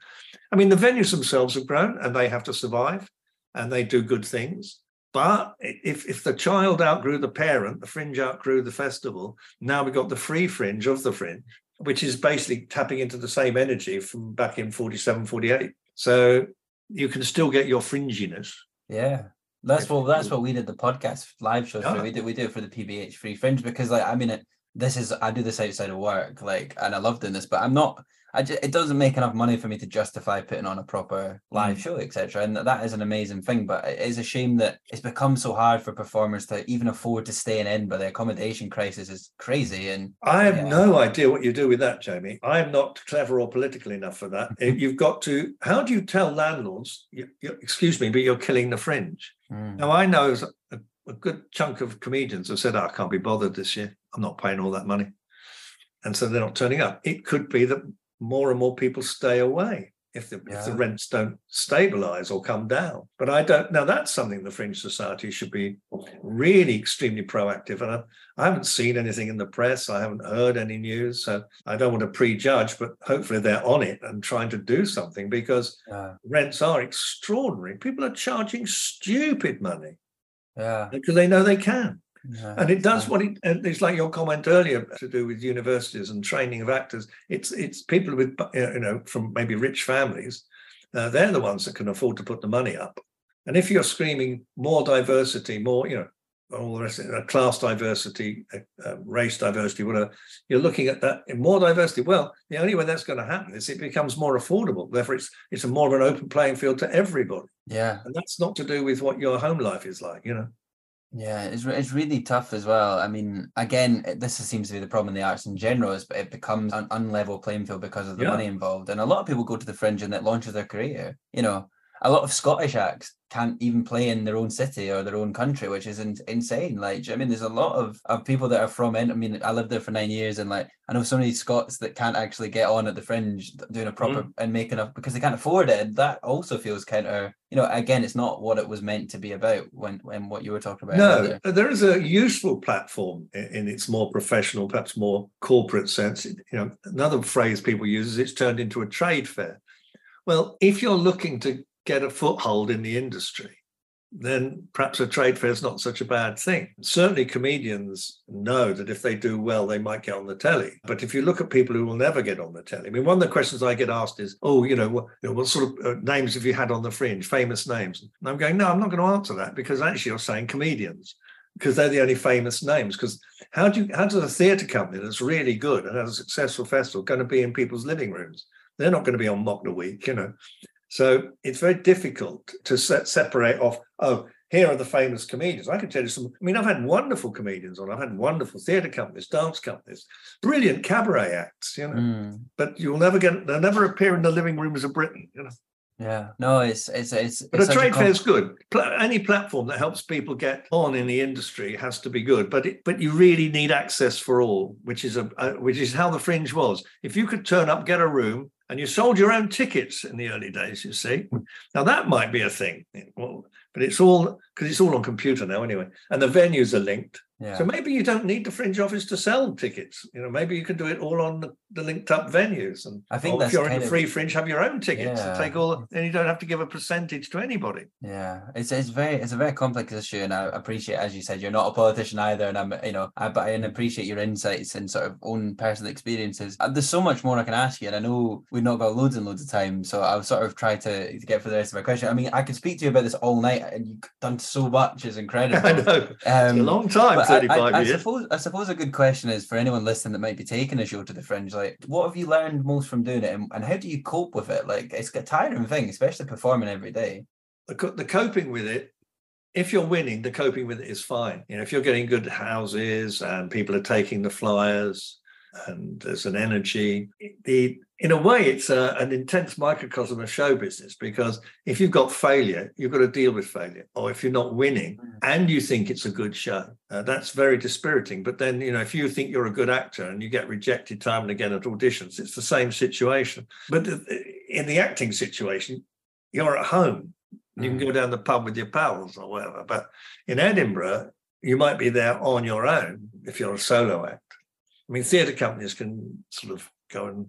I mean, the venues themselves have grown, and they have to survive, and they do good things. But if if the child outgrew the parent, the fringe outgrew the festival. Now we've got the free fringe of the fringe, which is basically tapping into the same energy from back in 47, 48. So you can still get your fringiness. Yeah. That's what that's what we did the podcast live show Ah. for. We did we do it for the PBH Free Fringe because like I mean it this is I do this outside of work like and I love doing this but I'm not I ju- it doesn't make enough money for me to justify putting on a proper live Mm. show etc and that is an amazing thing but it is a shame that it's become so hard for performers to even afford to stay in but the accommodation crisis is crazy and I have Yeah. no idea what you do with that, Jamie. I am not clever or political enough for that. [LAUGHS] You've got to. How do you tell landlords? You, you- excuse me, but you're killing the fringe. mm, Now I know a, a good chunk of comedians have said, "Oh, "I can't be bothered this year. I'm not paying all that money," and so they're not turning up. It could be that more and more people stay away if the if the rents don't stabilize or come down. But I don't. Now that's something the Fringe Society should be really extremely proactive. And I, I haven't seen anything in the press. I haven't heard any news, so I don't want to prejudge. But hopefully they're on it and trying to do something because yeah rents are extraordinary. People are charging stupid money yeah, because they know they can. yeah, And it does what it, and it's like your comment earlier to do with universities and training of actors. It's it's people with uh, you know from maybe rich families. Uh, they're the ones that can afford to put the money up. And if you're screaming more diversity, more you know all the rest of it, class diversity, uh, uh, race diversity, whatever. You're looking at that in more diversity. Well, the only way that's going to happen is it becomes more affordable. Therefore, it's it's a more of an open playing field to everybody. Yeah. And that's not to do with what your home life is like, you know. Yeah, it's it's really tough as well. I mean, again, this seems to be the problem in the arts in general is but it becomes an unlevel playing field because of the Yeah. money involved, and a lot of people go to the fringe and that launches their career. You know, a lot of Scottish acts can't even play in their own city or their own country, which is in, insane. Like, I mean, there's a lot of, of people that are from. in- I mean, I lived there for nine years, and like, I know so many Scots that can't actually get on at the fringe doing a proper mm. and making a because they can't afford it. And that also feels counter. You know, again, it's not what it was meant to be about when when what you were talking about. No, earlier. Uh, there is a useful platform in, in its more professional, perhaps more corporate sense. You know, another phrase people use is it's turned into a trade fair. Well, if you're looking to get a foothold in the industry, then perhaps a trade fair is not such a bad thing. Certainly, comedians know that if they do well, they might get on the telly. But if you look at people who will never get on the telly, I mean, one of the questions I get asked is, "Oh, you know, what, you know, what sort of uh, names have you had on the fringe? Famous names?" And I'm going, "No, I'm not going to answer that because actually, you're saying comedians." Because they're the only famous names. Because how do you how does a theatre company that's really good and has a successful festival going to be in people's living rooms? They're not going to be on Mock the Week, you know. So it's very difficult to set, separate off, oh, here are the famous comedians. I can tell you some, I mean, I've had wonderful comedians on, I've had wonderful theatre companies, dance companies, brilliant cabaret acts, you know, Mm, but you'll never get, they'll never appear in the living rooms of Britain, you know. yeah, no, it's it's it's. But it's a trade com- fair is good. Pla- Any platform that helps people get on in the industry has to be good. But it, but you really need access for all, which is a, a which is how the fringe was. If you could turn up, get a room, and you sold your own tickets in the early days, you see. Now that might be a thing. But it's all because it's all on computer now anyway, and the venues are linked. Yeah. So maybe you don't need the fringe office to sell tickets. You know, maybe you can do it all on the, the linked up venues. And I think if you're in the of- free fringe, have your own tickets and take all, and you don't have to give a percentage to anybody. Yeah, it's it's very it's a very complex issue, and I appreciate, as you said, you're not a politician either, and I'm you know, I but I appreciate your insights and sort of own personal experiences. Uh, There's so much more I can ask you, and I know we've not got loads and loads of time, so I'll sort of try to, to get for the rest of my question. I mean, I could speak to you about this all night, and you've done so much, is [LAUGHS] incredible. I know. It's a Um, long time, but I- I- 35 I, years. suppose I suppose a good question is for anyone listening that might be taking a show to the fringe, like what have you learned most from doing it and, and how do you cope with it? Like it's a tiring thing, especially performing every day. the, co- the coping with it if you're winning the coping with it is fine you know if you're getting good houses and people are taking the flyers and there's an energy the in a way it's a, an intense microcosm of show business because if you've got failure you've got to deal with failure or if you're not winning Mm. and you think it's a good show uh, that's very dispiriting but then you know if you think you're a good actor and you get rejected time and again at auditions it's the same situation but in the acting situation you're at home you can Mm. go down the pub with your pals or whatever. But in Edinburgh, you might be there on your own if you're a solo act. I mean, theatre companies can sort of go and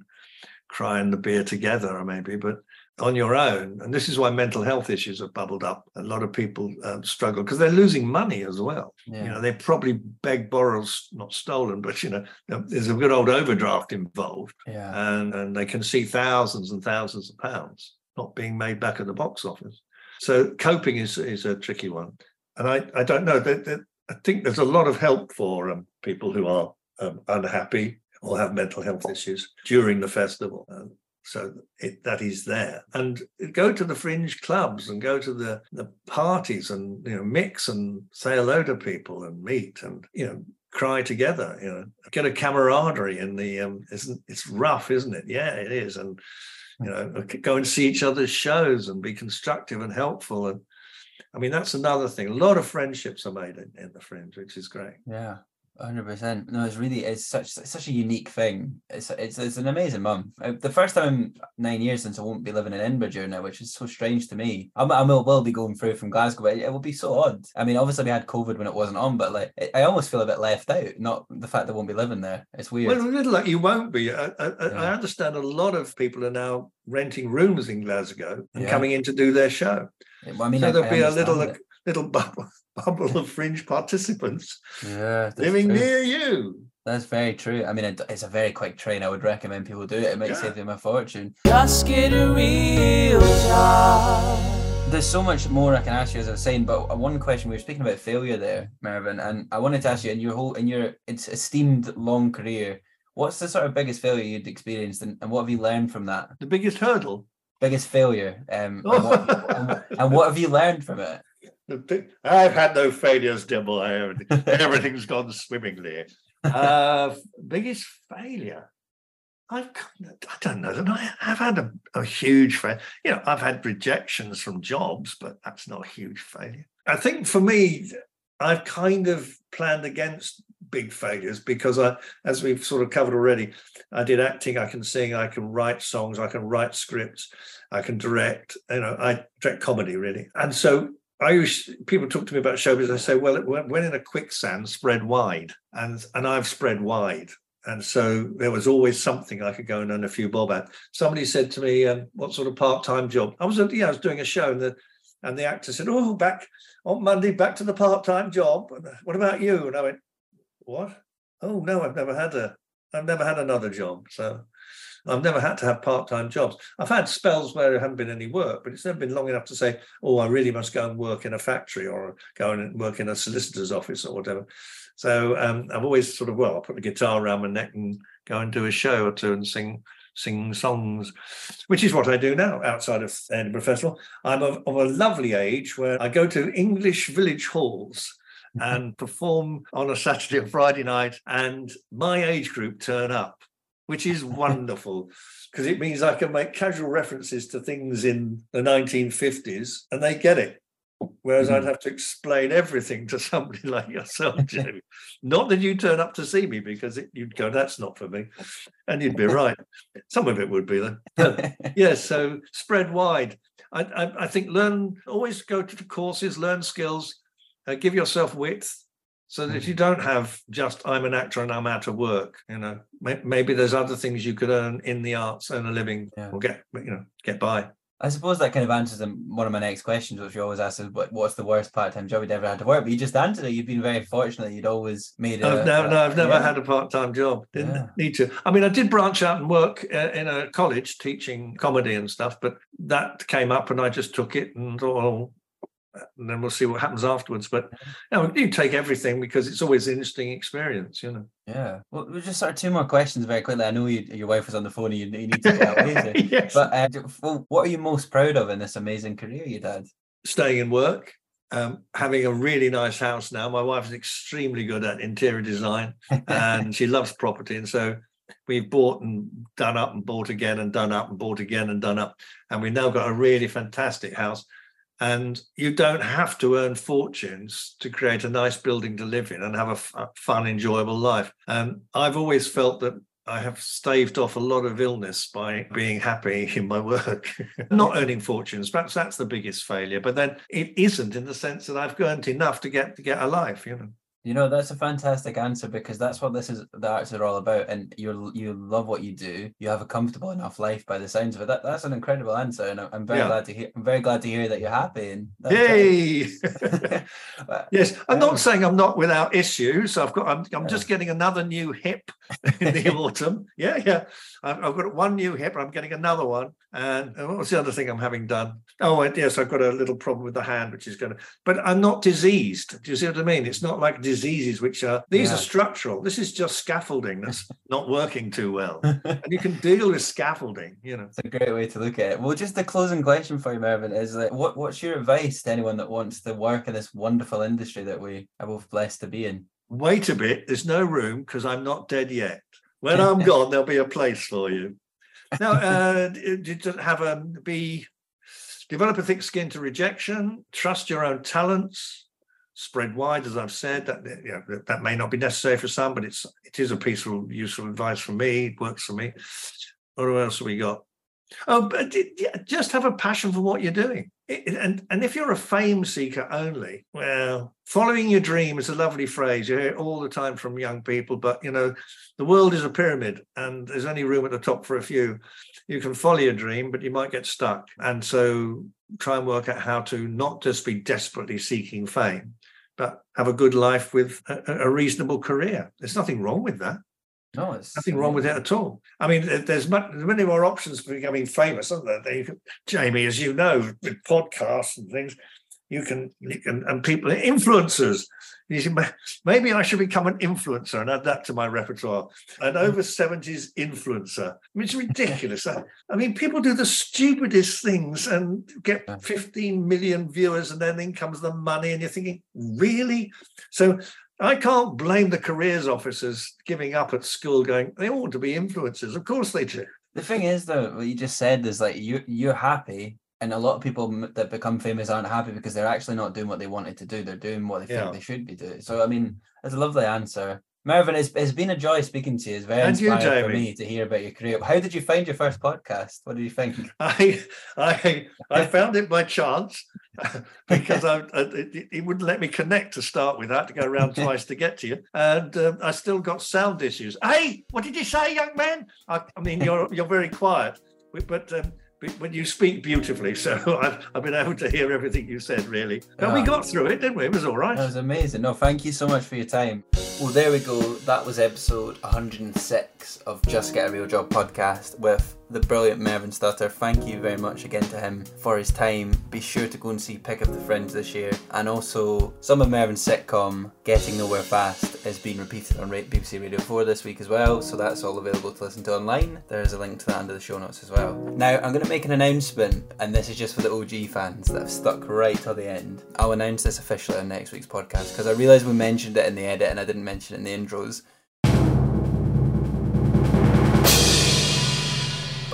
cry the beer together, or maybe, but on your own. And this is why mental health issues have bubbled up. A lot of people um, struggle because they're losing money as well. Yeah. You know, they probably beg, borrows, not stolen, but you know, there's a good old overdraft involved, yeah. and and they can see thousands and thousands of pounds not being made back at the box office. So coping is is a tricky one, and I I don't know that, that I think there's a lot of help for um, people who are um, unhappy or have mental health issues during the festival. Um, so it, that is there, and go to the fringe clubs and go to the the parties and you know mix and say hello to people and meet and you know cry together. You know, get a camaraderie in the um. It's it's rough, isn't it? Yeah, it is, and you know go and see each other's shows and be constructive and helpful and i mean that's another thing a lot of friendships are made in, in the fringe which is great Yeah, hundred percent. No, it's really it's such it's such a unique thing. It's it's it's an amazing month. Uh, The first time in nine years since I won't be living in Edinburgh now, which is so strange to me. I'm, I will, will be going through from Glasgow, but it will be so odd. I mean, obviously we had COVID when it wasn't on, but like it, I almost feel a bit left out. Not the fact that I won't be living there. It's weird. well a little like you won't be I, I, I understand a lot of people are now renting rooms in glasgow and Yeah. coming in to do their show Well, I mean, so I- there'll be a little it. little [LAUGHS] bubble, bubble of fringe participants yeah, living true. near you That's very true. I mean, it's a very quick train. I would recommend people do it. It might Yeah. save them a fortune. Just get a real job. there's so much more I can ask you as I was saying, but one question we were speaking about failure there, Mervyn, and I wanted to ask you in your whole in your it's esteemed long career, what's the sort of biggest failure you'd experienced, and, and what have you learned from that? The biggest hurdle, biggest failure, um, and, what, [LAUGHS] and, and what have you learned from it? I've had no failures, Dimble. Everything's gone swimmingly. Uh, biggest failure. I've I don't know that I have had a, a huge failure. You know, I've had rejections from jobs, but that's not a huge failure. I think for me, I've kind of planned against big failures because I, as we've sort of covered already, I did acting, I can sing, I can write songs, I can write scripts, I can direct. You know, I direct comedy really, and so I use people talk to me about showbiz. I say, well, it went in a quicksand, spread wide, and and I've spread wide, and so there was always something I could go and earn a few bob at. Somebody said to me, um, "What sort of part-time job?" I was, yeah, I was doing a show, and the and the actor said, "Oh, back on Monday, back to the part-time job. What about you?" And I went, "What? Oh no, I've never had a, I've never had another job." So I've never had to have part-time jobs. I've had spells where there haven't been any work, but it's never been long enough to say, "Oh, I really must go and work in a factory or go and work in a solicitor's office or whatever." So um, I've always sort of well, I put the guitar around my neck and go and do a show or two and sing sing songs, which is what I do now outside of Edinburgh Festival. I'm of, of a lovely age where I go to English village halls and perform on a Saturday or Friday night, and my age group turn up which is wonderful because it means I can make casual references to things in the 1950s and they get it. Whereas mm-hmm. I'd have to explain everything to somebody [LAUGHS] like yourself, [LAUGHS] Jamie. not that you turn up to see me because it, you'd go, that's not for me. And you'd be right. Some of it would be, though. yes, [LAUGHS] yeah, so spread wide. I, I, I, think learn, always go to courses, learn skills, uh, give yourself width, so that if you don't have just I'm an actor and I'm out of work, you know, maybe there's other things you could earn in the arts, earn a living, yeah. or get you know get by. I suppose that kind of answers one of my next questions, which you always ask is, what, what's the worst part-time job you'd ever had to work? But you just answered it. You've been very fortunate. You'd always made it. No, I've never yeah. had a part-time job. Didn't yeah. need to. I mean, I did branch out and work uh, in a college teaching comedy and stuff, but that came up and I just took it and thought, oh, and then we'll see what happens afterwards. But you, know, you take everything because it's always an interesting experience, you know. Yeah. Well, we just sort of two more questions very quickly. I know you, your wife was on the phone and you, you need to get away. [LAUGHS] yes. But uh, what are you most proud of in this amazing career you had? Staying in work. Um, having a really nice house now. My wife is extremely good at interior design and she loves property. And so we've bought and done up and bought again and done up and bought again and done up. And we've now got a really fantastic house and you don't have to earn fortunes to create a nice building to live in and have a, f- fun, enjoyable life. And I've always felt that I have staved off a lot of illness by being happy [LAUGHS] in my work, not earning fortunes. Perhaps that's the biggest failure. But then it isn't in the sense that I've earned enough to get to get a life, you know. You know, that's a fantastic answer because that's what this is the arts are all about. And you you love what you do. You have a comfortable enough life by the sounds of it. That, that's an incredible answer. And I'm very yeah. glad to hear I'm very glad to hear that you're happy. And Yay! [LAUGHS] yes. I'm not uh, saying I'm not without issues. I've got I'm I'm just getting another new hip [LAUGHS] in the autumn. Yeah, yeah. I've, I've got one new hip, I'm getting another one. And what was the other thing I'm having done? Oh, yes, I've got a little problem with the hand, which is going to, but I'm not diseased. Do you see what I mean? It's not like diseases, which are, these yeah. are structural. This is just scaffolding that's [LAUGHS] not working too well. and you can [LAUGHS] deal with scaffolding, you know. It's a great way to look at it. Well, just the closing question for you, Mervyn, is that what, what's your advice to anyone that wants to work in this wonderful industry that we are both blessed to be in? Wait a bit, there's no room because I'm not dead yet. When I'm [LAUGHS] gone, there'll be a place for you. Now, uh, do you have a be develop a thick skin to rejection. Trust your own talents. Spread wide, as I've said. That you know, that may not be necessary for some, but it's it is a piece of useful advice for me. It works for me. What else have we got? Oh, but just have a passion for what you're doing. and and if you're a fame seeker only, well, following your dream is a lovely phrase. You hear it all the time from young people. But you know, the world is a pyramid, and there's only room at the top for a few. You can follow your dream, but you might get stuck. And so, try and work out how to not just be desperately seeking fame, but have a good life with a, a reasonable career. There's nothing wrong with that. No, it's Nothing wrong with it at all. I mean, there's mu- there's many more options for becoming famous, aren't there? You can- Jamie, as you know, with podcasts and things, you can, you can, and people, influencers. You ma- maybe I should become an influencer and add that to my repertoire. An hmm. over 70s influencer. It's ridiculous. I, I mean, people do the stupidest things and get 15 million viewers, and then in comes the money, and you're thinking, really? So I can't blame the careers officers giving up at school, going, they ought to be influencers. Of course they do. The thing is, though, what you just said is like you you're happy, and a lot of people that become famous aren't happy because they're actually not doing what they wanted to do. They're doing what they Yeah. think they should be doing. So, I mean, that's a lovely answer. Mervyn, it's, it's been a joy speaking to you. It's very And you, inspiring for me to hear about your career. How did you find your first podcast? What did you think? [LAUGHS] I I I found it by chance [LAUGHS] because I, I it, it wouldn't let me connect to start with. I had to go around [LAUGHS] twice to get to you, and um, I still got sound issues. Hey, what did you say, young man? I, I mean, you're you're very quiet, but um, but you speak beautifully, so [LAUGHS] I've, I've been able to hear everything you said. Really, but we Ah. got through it, didn't we? It was all right. That was amazing. No, thank you so much for your time. Well, there we go. That was episode 106 of Just Get a Real Job podcast with the brilliant Mervyn Stutter. Thank you very much again to him for his time. Be sure to go and see Pick of the Fringe this year. And also, some of Mervyn's sitcom, Getting Nowhere Fast, is being repeated on BBC Radio 4 this week as well. So that's all available to listen to online. There's a link to that under the show notes as well. Now, I'm going to make an announcement, and this is just for the OG fans that have stuck right till the end. I'll announce this officially on next week's podcast because I realised we mentioned it in the edit and I didn't mention it in the intros.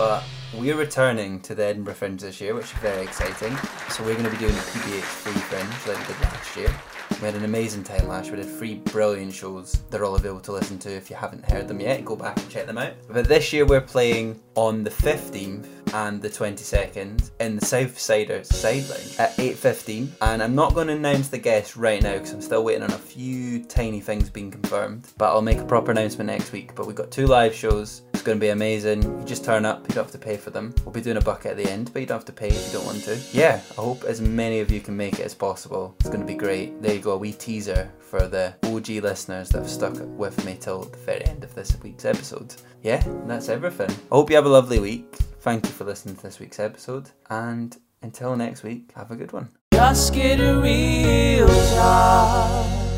But we're returning to the Edinburgh Fringe this year, which is very exciting. So we're going to be doing a PBH free fringe like we did last year. We had an amazing time last year. We did three brilliant shows. They're all available to listen to. If you haven't heard them yet, go back and check them out. But this year we're playing on the 15th and the 22nd in the Southsiders sideline at 8.15 and I'm not going to announce the guests right now because I'm still waiting on a few tiny things being confirmed but I'll make a proper announcement next week. But we've got two live shows. It's going to be amazing. You just turn up you don't have to pay for them. We'll be doing a bucket at the end but you don't have to pay if you don't want to. Yeah I hope as many of you can make it as possible. It's going to be great. There you go a wee teaser for the OG listeners that have stuck with me till the very end of this week's episode yeah that's everything I hope you have a lovely week Thank you for listening to this week's episode, and until next week, have a good one. Just get a real job.